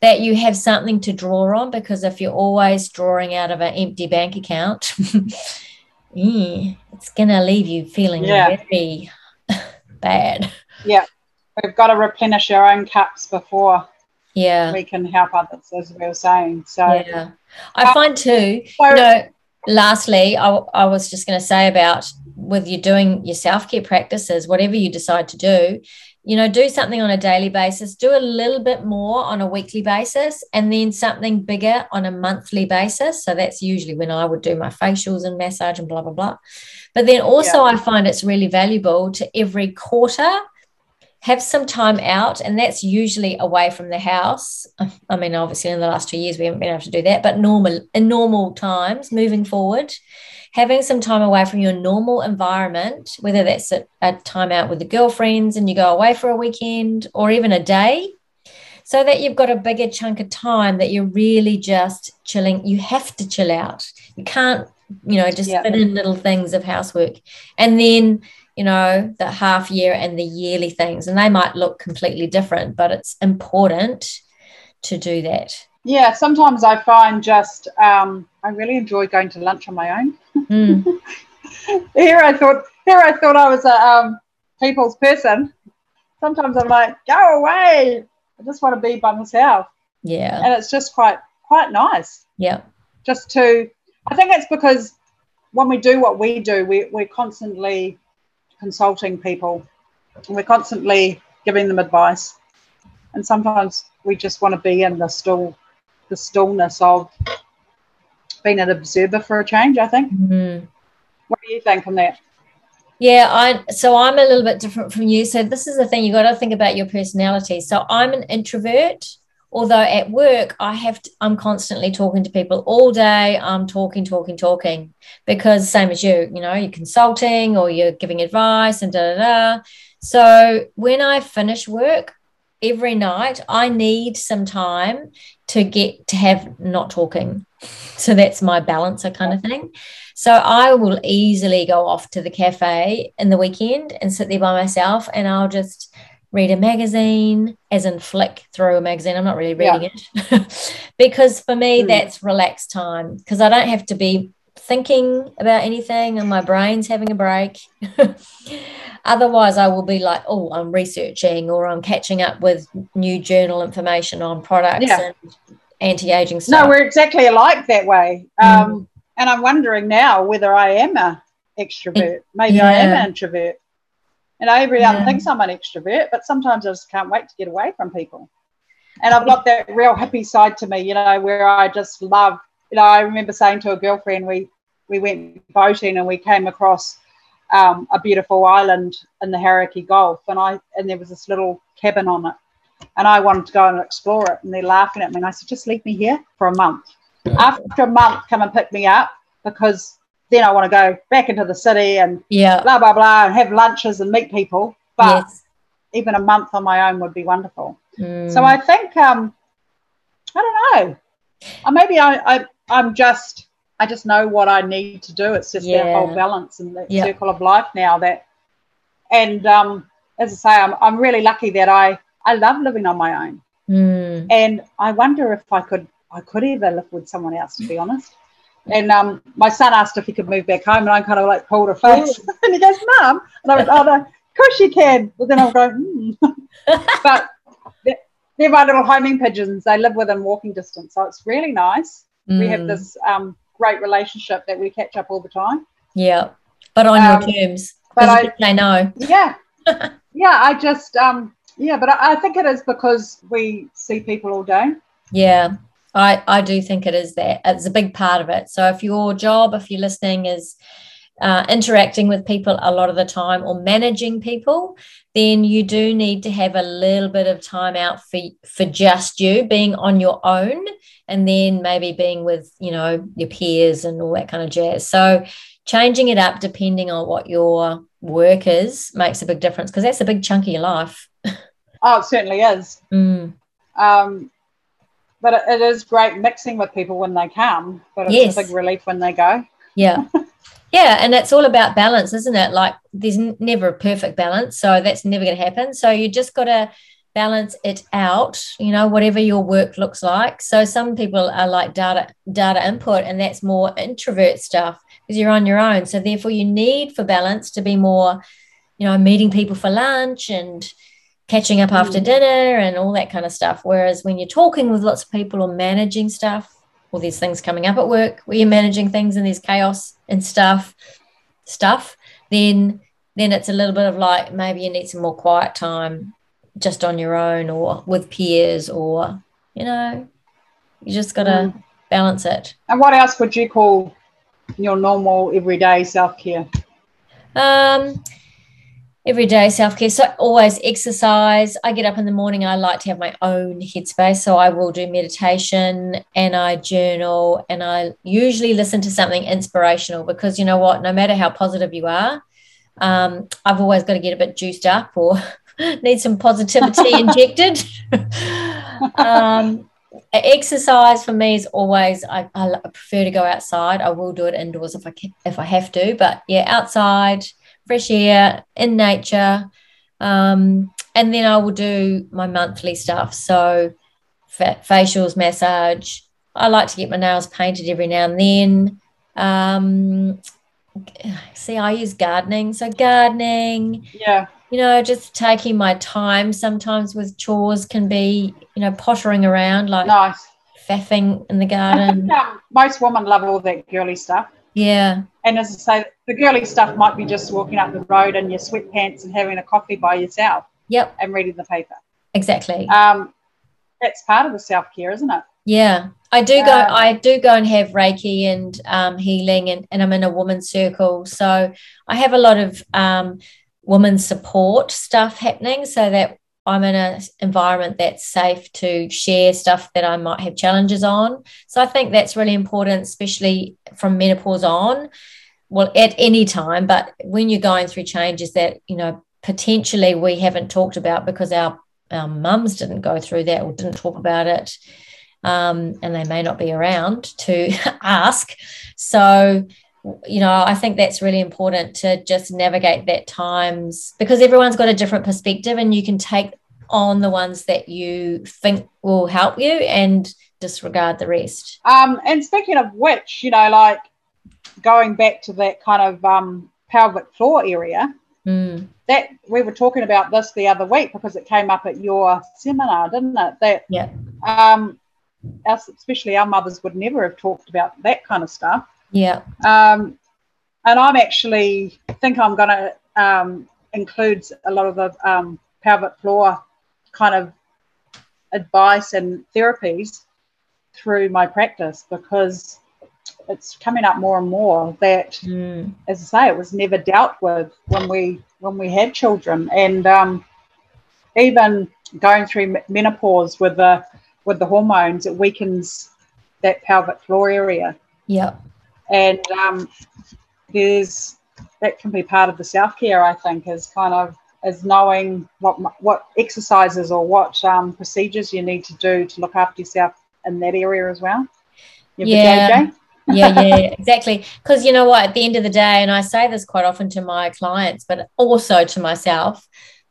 S2: that you have something to draw on because if you're always drawing out of an empty bank account yeah, it's going to leave you feeling yeah. very bad
S1: yeah, we've got to replenish our own cups before
S2: yeah
S1: we can help others, as we were saying. So
S2: yeah, I um, find too. So, you know, lastly, I, I was just going to say about with you doing your self care practices, whatever you decide to do, you know, do something on a daily basis, do a little bit more on a weekly basis, and then something bigger on a monthly basis. So that's usually when I would do my facials and massage and blah, blah, blah. But then also, yeah. I find it's really valuable to every quarter have some time out, and that's usually away from the house. I mean, obviously, in the last two years, we haven't been able to do that, but normal in normal times, moving forward, having some time away from your normal environment, whether that's a, a time out with the girlfriends and you go away for a weekend or even a day, so that you've got a bigger chunk of time that you're really just chilling. You have to chill out. You can't, you know, just yeah. fit in little things of housework. And then you know, the half year and the yearly things. And they might look completely different, but it's important to do that.
S1: Yeah, sometimes I find just um, I really enjoy going to lunch on my own. Mm. here I thought here I thought I was a um, people's person. Sometimes I'm like, go away. I just want to be by myself.
S2: Yeah.
S1: And it's just quite quite nice.
S2: Yeah.
S1: Just to I think it's because when we do what we do, we, we're constantly consulting people. And we're constantly giving them advice, and sometimes we just want to be in the still, the stillness of being an observer for a change. I think.
S2: Mm-hmm.
S1: What do you think on that?
S2: Yeah, I so I'm a little bit different from you. So this is the thing you got to think about your personality. So I'm an introvert although at work i have to, i'm constantly talking to people all day i'm talking talking talking because same as you you know you're consulting or you're giving advice and da da da so when i finish work every night i need some time to get to have not talking so that's my balancer kind of thing so i will easily go off to the cafe in the weekend and sit there by myself and i'll just read a magazine, as in flick through a magazine. I'm not really reading yeah. it because for me, mm. that's relaxed time because I don't have to be thinking about anything and my brain's having a break. Otherwise, I will be like, oh, I'm researching or I'm catching up with new journal information on products yeah. and anti aging stuff.
S1: No, we're exactly alike that way. Mm. Um, and I'm wondering now whether I am a extrovert. Maybe yeah. I am an introvert. And every yeah. other thinks I'm an extrovert, but sometimes I just can't wait to get away from people. And I've got that real happy side to me, you know, where I just love, you know, I remember saying to a girlfriend, we we went boating and we came across um, a beautiful island in the Hauraki Gulf, and I and there was this little cabin on it, and I wanted to go and explore it, and they're laughing at me, and I said, just leave me here for a month. After a month, come and pick me up because then I want to go back into the city and
S2: yeah,
S1: blah blah blah, and have lunches and meet people. But yes. even a month on my own would be wonderful. Mm. So I think um, I don't know. Or maybe I, I I'm just I just know what I need to do. It's just yeah. that whole balance and the circle of life now that and um, as I say, I'm I'm really lucky that I I love living on my own.
S2: Mm.
S1: And I wonder if I could I could ever live with someone else, to be honest. And um, my son asked if he could move back home, and I kind of like pulled a face, and he goes, "Mum," and I went, "Oh no, of course you can." But then I'm going, hmm. but they're my little homing pigeons. They live within walking distance, so it's really nice. We have
S2: Mm.
S1: this um, great relationship that we catch up all the time.
S2: Yeah, but on
S1: Um,
S2: your terms.
S1: but I-
S2: they know.
S1: Yeah, yeah. I just um, yeah, but I, I think it is because we see people all day.
S2: Yeah, I, I do think it is that. It's a big part of it. So if your job, if you're listening, is uh, interacting with people a lot of the time or managing people, then you do need to have a little bit of time out for, for just you, being on your own, and then maybe being with, you know, your peers and all that kind of jazz. So changing it up depending on what your work is makes a big difference because that's a big chunk of your life.
S1: Oh, it certainly is.
S2: Mm.
S1: Um, but it, is great mixing with people when they come, but it's
S2: Yes.
S1: a big relief when they go.
S2: Yeah. Yeah, and it's all about balance, isn't it? Like there's n- never a perfect balance, so that's never going to happen. So you just got to balance it out, you know, whatever your work looks like. So some people are like data data input and that's more introvert stuff because you're on your own. So therefore you need for balance to be more, you know, meeting people for lunch and catching up after
S1: Mm.
S2: dinner and all that kind of stuff. Whereas when you're talking with lots of people or managing stuff, or there's things coming up at work where you're managing things and there's chaos and stuff, stuff, then then it's a little bit of like maybe you need some more quiet time just on your own or with peers or you know, you just gotta
S1: Mm.
S2: balance it.
S1: And what else would you call your normal everyday self care?
S2: Um, everyday self care. So always exercise. I get up in the morning. I like to have my own headspace, so I will do meditation and I journal and I usually listen to something inspirational because you know what? No matter how positive you are, um, I've always got to get a bit juiced up or need some positivity injected. um, exercise for me is always I, I prefer to go outside. I will do it indoors if I can, if I have to, but yeah, outside, fresh air, in nature, um, and then I will do my monthly stuff. So fa- facials, massage. I like to get my nails painted every now and then. Um, see, I use gardening, so gardening
S1: Yeah,
S2: you know, just taking my time sometimes with chores can be, you know, pottering around like
S1: nice.
S2: faffing in the garden.
S1: think um, most women love all that girly stuff.
S2: Yeah,
S1: And as I say, the girly stuff might be just walking up the road in your sweatpants and having a coffee by yourself
S2: yep,
S1: and reading the paper.
S2: exactly.
S1: Um, that's part of the self care, isn't it?
S2: Yeah, I do go. I do go and have Reiki and um, healing, and, and I'm in a woman's circle, so I have a lot of um, woman support stuff happening, so that I'm in an environment that's safe to share stuff that I might have challenges on. So I think that's really important, especially from menopause on. Well, at any time, but when you're going through changes that you know potentially we haven't talked about because our our mums didn't go through that or didn't talk about it um, and they may not be around to ask. So, you know, I think that's really important to just navigate that times because everyone's got a different perspective and you can take on the ones that you think will help you and disregard the rest.
S1: Um, and speaking of which, you know, like going back to that kind of um, pelvic floor area,
S2: Mm,
S1: that we were talking about this the other week because it came up at your seminar, didn't it? That
S2: Yeah.
S1: um, us, especially our mothers would never have talked about that kind of stuff.
S2: Yeah.
S1: Um, and I'm actually think I'm going to um, include a lot of the um, pelvic floor kind of advice and therapies through my practice because it's coming up more and more that
S2: Mm,
S1: as I say, it was never dealt with when we when we had children, and um, even going through menopause with the with the hormones, it weakens that pelvic floor area,
S2: yeah.
S1: And um, there's that can be part of the self care. I think is kind of is knowing what what exercises or what um, procedures you need to do to look after yourself in that area as well. You have the
S2: Yeah. Yeah, yeah, exactly. Because you know what, at the end of the day, and I say this quite often to my clients, but also to myself,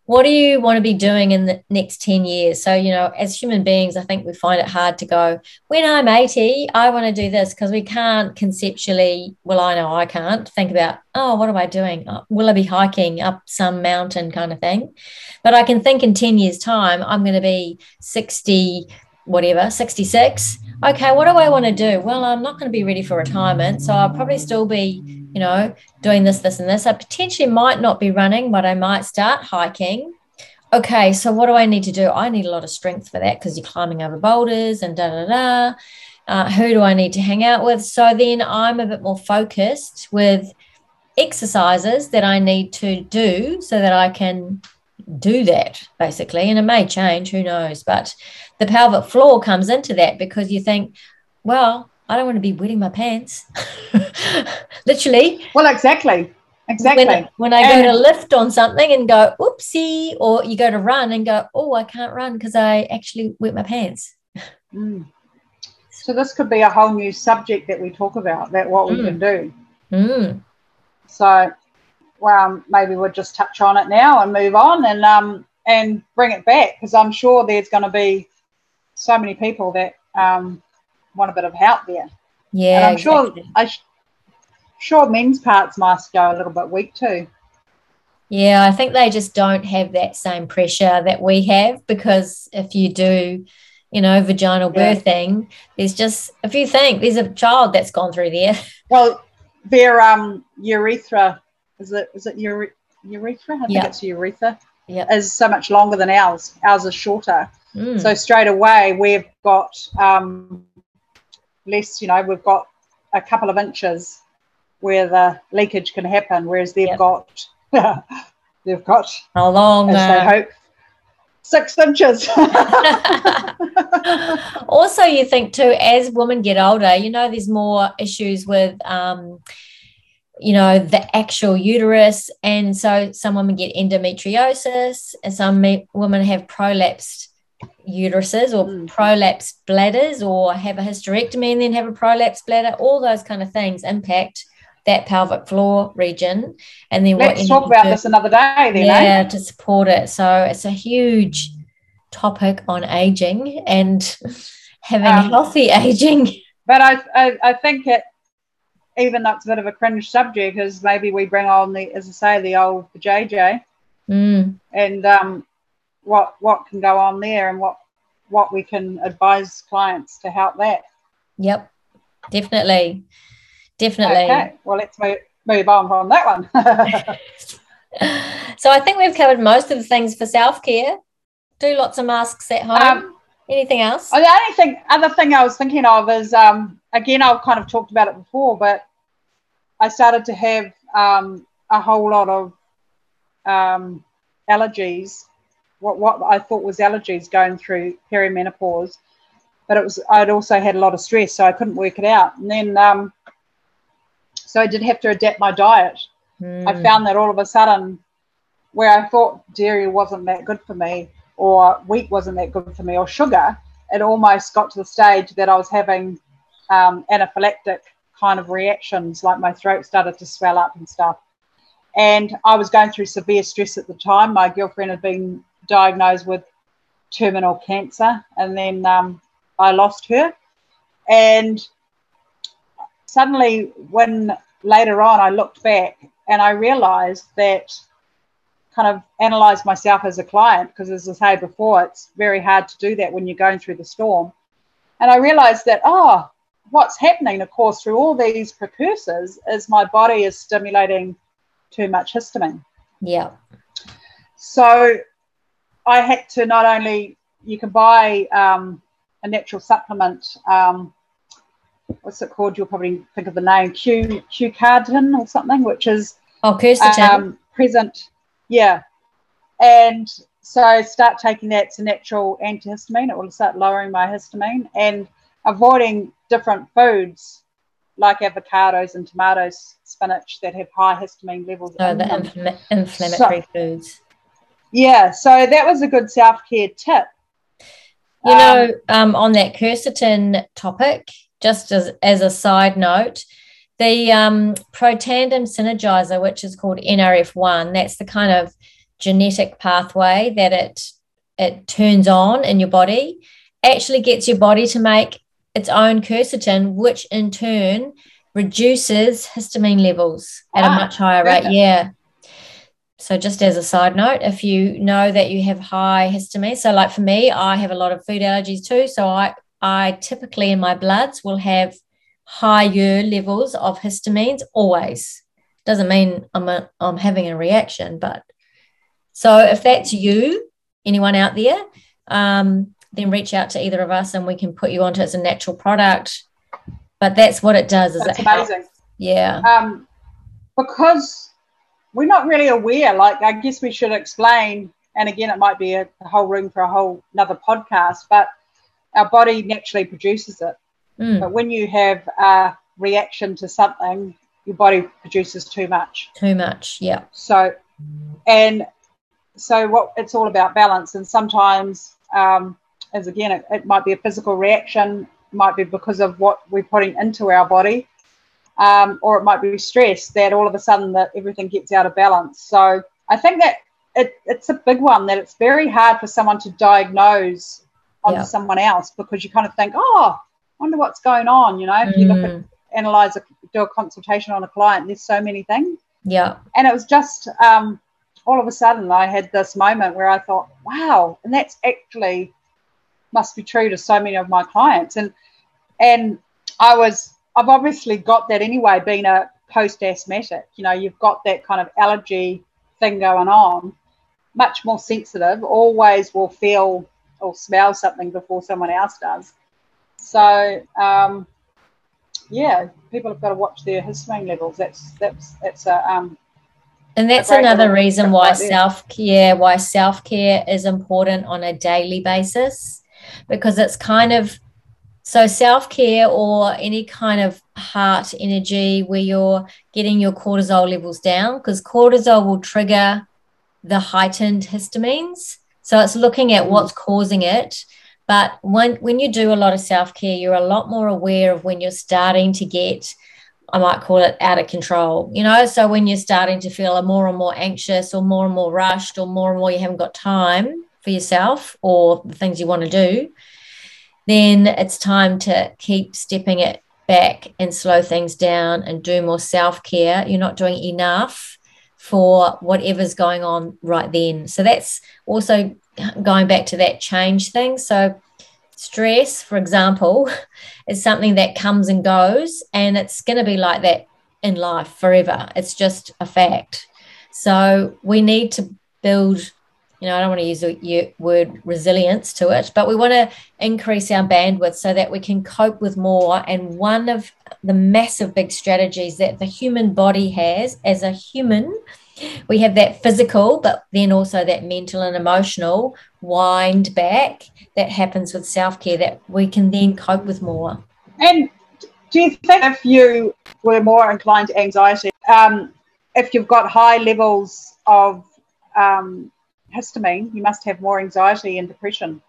S2: what do you want to be doing in the next 10 years? So, you know, as human beings, I think we find it hard to go, when I'm 80, I want to do this because we can't conceptually, well, I know I can't think about, oh, what am I doing? Uh, will I be hiking up some mountain kind of thing? But I can think in 10 years' time, I'm going to be 60, whatever, 66. Okay, what do I want to do? Well, I'm not going to be ready for retirement. So I'll probably still be you know, doing this, this, and this. I potentially might not be running, but I might start hiking. Okay, so what do I need to do? I need a lot of strength for that because you're climbing over boulders and da da da. Uh, who do I need to hang out with? So then I'm a bit more focused with exercises that I need to do so that I can do that basically. And it may change, who knows? But the pelvic floor comes into that because you think, well, I don't want to be wetting my pants. Literally.
S1: Well, exactly. Exactly.
S2: When, when I and, go to lift on something and go, oopsie, or you go to run and go, oh, I can't run because I actually wet my pants.
S1: Mm. So this could be a whole new subject that we talk about, that what we mm. can do.
S2: Mm.
S1: So well, maybe we'll just touch on it now and move on and um and bring it back because I'm sure there's going to be so many people that um, want a bit of help there.
S2: Yeah,
S1: and I'm exactly. sure I sure men's parts must go a little bit weak too.
S2: Yeah, I think they just don't have that same pressure that we have because if you do, you know, vaginal yeah. birthing, there's just if you think there's a child that's gone through there.
S1: Well, their um urethra is it is it ure- urethra? I think yep. it's urethra.
S2: Yeah,
S1: is so much longer than ours. Ours is shorter.
S2: Mm.
S1: So straight away we've got um, less, you know, we've got a couple of inches where the leakage can happen, whereas they've yep. got they've got
S2: how long?
S1: As uh, they hope six inches.
S2: also, you think too, as women get older, you know, there's more issues with. Um, you know the actual uterus and so some women get endometriosis and some women have prolapsed uteruses or mm. prolapse bladders or have a hysterectomy and then have a prolapse bladder all those kind of things impact that pelvic floor region and then
S1: let's talk about this another day then
S2: yeah eh? to support it so it's a huge topic on aging and having um, healthy aging
S1: but I, I, I think it even though it's a bit of a cringe subject is maybe we bring on the as i say the old jj
S2: mm.
S1: and um what what can go on there and what what we can advise clients to help that.
S2: Yep, definitely, definitely.
S1: Okay, well let's move, move on from that one.
S2: so I think we've covered most of the things for self care. Do lots of masks at home. Um, Anything else?
S1: The only thing, other thing I was thinking of is, um, again, I've kind of talked about it before, but I started to have um, a whole lot of um, allergies what, what I thought was allergies going through perimenopause, but it was I'd also had a lot of stress, so I couldn't work it out. And then, um, so I did have to adapt my diet. Mm. I found that all of a sudden, where I thought dairy wasn't that good for me, or wheat wasn't that good for me, or sugar, it almost got to the stage that I was having um, anaphylactic kind of reactions, like my throat started to swell up and stuff. And I was going through severe stress at the time. My girlfriend had been diagnosed with terminal cancer, and then um, I lost her. And suddenly, when later on I looked back and I realized that kind of analyzed myself as a client because as I say before, it's very hard to do that when you're going through the storm. And I realized that, oh, what's happening, of course, through all these precursors is my body is stimulating too much histamine.
S2: Yeah.
S1: So I had to not only you can buy um, a natural supplement. Um, what's it called? You'll probably think of the name Q Q Cardin or something, which is
S2: oh, quercetin.
S1: Um, present, yeah. And so start taking that. It's a natural antihistamine. It will start lowering my histamine and avoiding different foods like avocados and tomatoes, spinach that have high histamine levels.
S2: Oh, the infl- inflammatory so, foods.
S1: Yeah, so that was a good self care tip.
S2: You um, know, um, on that quercetin topic, just as, as a side note, the um, Protandim Synergizer, which is called NRF1, that's the kind of genetic pathway that it it turns on in your body actually gets your body to make its own quercetin, which in turn reduces histamine levels at ah, a much higher rate. Yeah. So, just as a side note, if you know that you have high histamine, so like for me, I have a lot of food allergies too. So, I, I typically in my bloods will have higher levels of histamines always. Doesn't mean I'm, a, I'm having a reaction, but so if that's you, anyone out there, um, then reach out to either of us and we can put you onto it as a natural product. But that's what it does. Is
S1: that's
S2: it
S1: amazing? Helps.
S2: Yeah.
S1: Um, because we're not really aware. Like I guess we should explain. And again, it might be a, a whole room for a whole another podcast. But our body naturally produces it. Mm. But when you have a reaction to something, your body produces too much.
S2: Too much, yeah.
S1: So, and so what it's all about balance. And sometimes um, as again, it, it might be a physical reaction, might be because of what we're putting into our body, um, or it might be stress that all of a sudden that everything gets out of balance. So I think that it, it's a big one that it's very hard for someone to diagnose onto yeah. someone else because you kind of think, oh, I wonder what's going on. You know, if mm. you look at mm. analyze a, do a consultation on a client, there's so many things.
S2: Yeah.
S1: And it was just um, all of a sudden I had this moment where I thought, wow, and that's actually must be true to so many of my clients. And and I was I've obviously got that anyway, being a post asthmatic. You know, you've got that kind of allergy thing going on, much more sensitive, always will feel or smell something before someone else does. So um, yeah, people have got to watch their histamine levels. That's that's that's a um,
S2: and that's another reason why self care why self care is important on a daily basis because it's kind of so self care or any kind of heart energy where you're getting your cortisol levels down because cortisol will trigger the heightened histamines. So it's looking at mm. what's causing it. But when when you do a lot of self care, you're a lot more aware of when you're starting to get I might call it out of control, you know. So when you're starting to feel more and more anxious or more and more rushed or more and more you haven't got time, for yourself or the things you want to do, then it's time to keep stepping it back and slow things down and do more self care. You're not doing enough for whatever's going on right then. So that's also going back to that change thing. So, stress, for example, is something that comes and goes, and it's going to be like that in life forever. It's just a fact. So, we need to build you know, I don't want to use the word resilience to it, but we want to increase our bandwidth so that we can cope with more. And one of the massive big strategies that the human body has as a human, we have that physical, but then also that mental and emotional wind back that happens with self care that we can then cope with more.
S1: And do you think if you were more inclined to anxiety, um, if you've got high levels of um, histamine, you must have more anxiety and depression.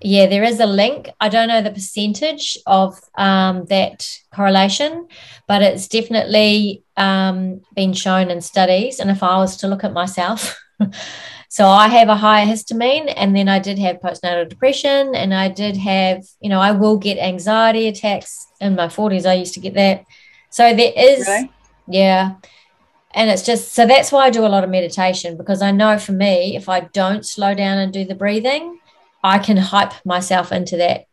S2: Yeah, there is a link. I don't know the percentage of um, that correlation, but it's definitely um, been shown in studies. And if I was to look at myself, so I have a higher histamine, and then I did have postnatal depression, and I did have, you know, I will get anxiety attacks in my 40s. I used to get that. So there is, really? yeah and it's just so that's why I do a lot of meditation because I know for me, if I don't slow down and do the breathing, I can hype myself into that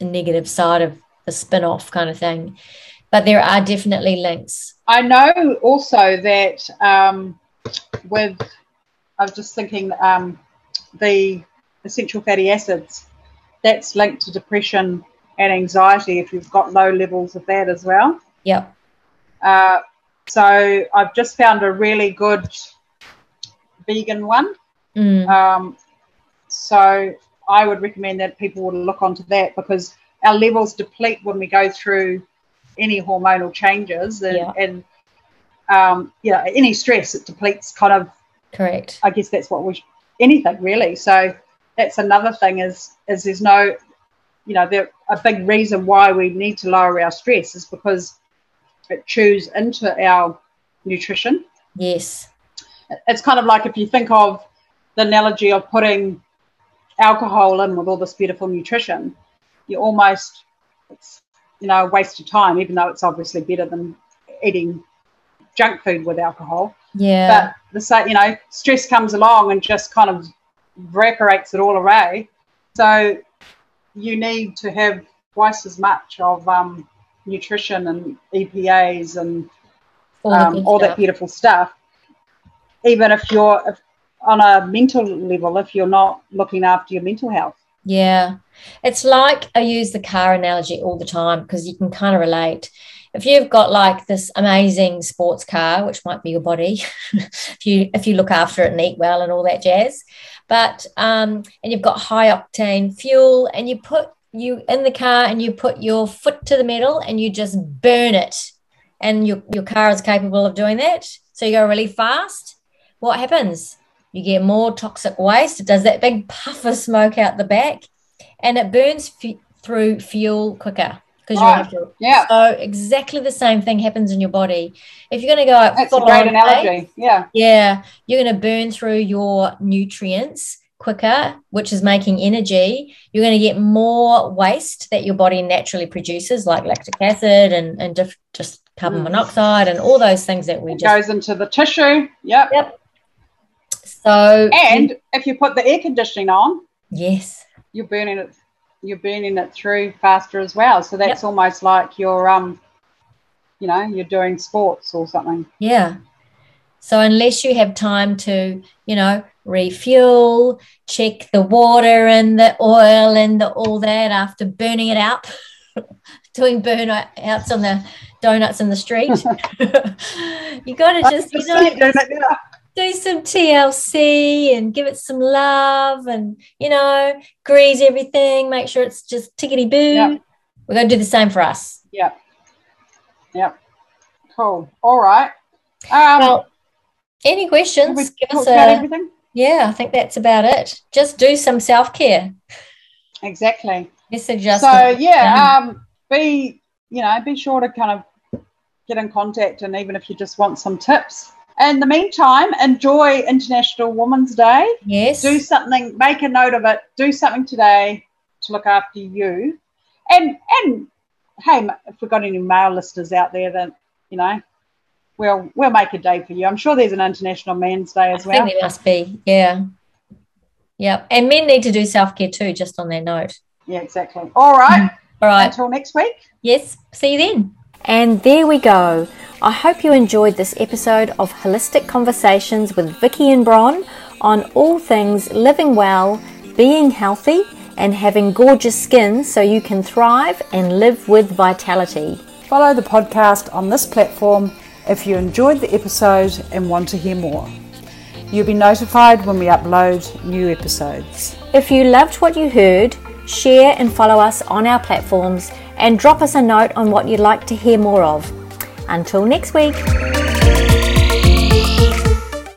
S2: negative side of the spin off kind of thing. But there are definitely links.
S1: I know also that um, with, I was just thinking, um, the essential fatty acids, that's linked to depression and anxiety if you've got low levels of that as well.
S2: Yep.
S1: Uh, so I've just found a really good vegan one.
S2: Mm.
S1: Um, so I would recommend that people would look onto that because our levels deplete when we go through any hormonal changes and, yeah. and um, yeah, any stress it depletes kind of.
S2: Correct.
S1: I guess that's what we anything really. So that's another thing is is there's no, you know, there a big reason why we need to lower our stress is because it chews into our nutrition.
S2: Yes.
S1: it's kind of like if you think of the analogy of putting alcohol in with all this beautiful nutrition, you almost it's you know a waste of time, even though it's obviously better than eating junk food with alcohol.
S2: Yeah.
S1: But the same, you know, stress comes along and just kind of evaporates it all away. So you need to have twice as much of um, nutrition and EPAs and
S2: all,
S1: um, all that beautiful stuff. Even if you're if, on a mental level, if you're not looking after your mental health.
S2: Yeah. It's like I use the car analogy all the time because you can kind of relate. If you've got like this amazing sports car, which might be your body, if you if you look after it and eat well and all that jazz, but um, and you've got high octane fuel and you put you in the car and you put your foot to the metal and you just burn it, and your your car is capable of doing that. So you go really fast. What happens? You get more toxic waste. It does that big puff of smoke out the back, and it burns f- through fuel quicker because you
S1: Right.
S2: have to.
S1: Oh, yeah,
S2: So exactly the same thing happens in your body. If you're going to go out
S1: that's a great analogy. Yeah,
S2: yeah, you're going to burn through your nutrients quicker, which is making energy. You're going to get more waste that your body naturally produces, like lactic acid and, and diff- just carbon
S1: Mm.
S2: monoxide and all those things that we
S1: it
S2: just.
S1: goes into the tissue. Yep.
S2: Yep. So,
S1: And if you put the air conditioning on,
S2: yes,
S1: you're burning it. You're burning it through faster as well. So that's almost like you're um, you know, you're doing sports or something.
S2: Yeah. So unless you have time to, you know, refuel, check the water and the oil and the, all that after burning it out, doing burnouts on the donuts in the street, you got to just, you know, do some TLC and give it some love and, you know, grease everything, make sure it's just tickety boo.
S1: Yeah.
S2: We're going to do the same for us.
S1: Yep. Yep. Cool. All right. Um,
S2: Well, any
S1: have
S2: questions?
S1: we
S2: Give us a.
S1: everything?
S2: Yeah, I think that's about it. Just do some self care.
S1: Exactly.
S2: Message us.
S1: so yeah, um, be you know, be sure to kind of get in contact, and even if you just want some tips. In the meantime, enjoy International Women's Day.
S2: yes.
S1: Do something. Make a note of it. Do something today to look after you. And and hey, if we've got any male listeners out there, then you know, we'll we'll make a day for you. I'm sure there's an International Men's Day
S2: I
S1: as
S2: think
S1: well.
S2: there must be. Yeah. Yep. And men need to do self care too, just on that note.
S1: Yeah, exactly. All right. Mm.
S2: All right.
S1: Until next week.
S2: Yes. See you then.
S3: And there we go. I hope you enjoyed this episode of Holistic Conversations with Vicky and Bron on all things living well, being healthy, and having gorgeous skin so you can thrive and live with vitality.
S4: Follow the podcast on this platform if you enjoyed the episode and want to hear more. You'll be notified when we upload new episodes.
S3: If you loved what you heard, share and follow us on our platforms and drop us a note on what you'd like to hear more of. Until next week.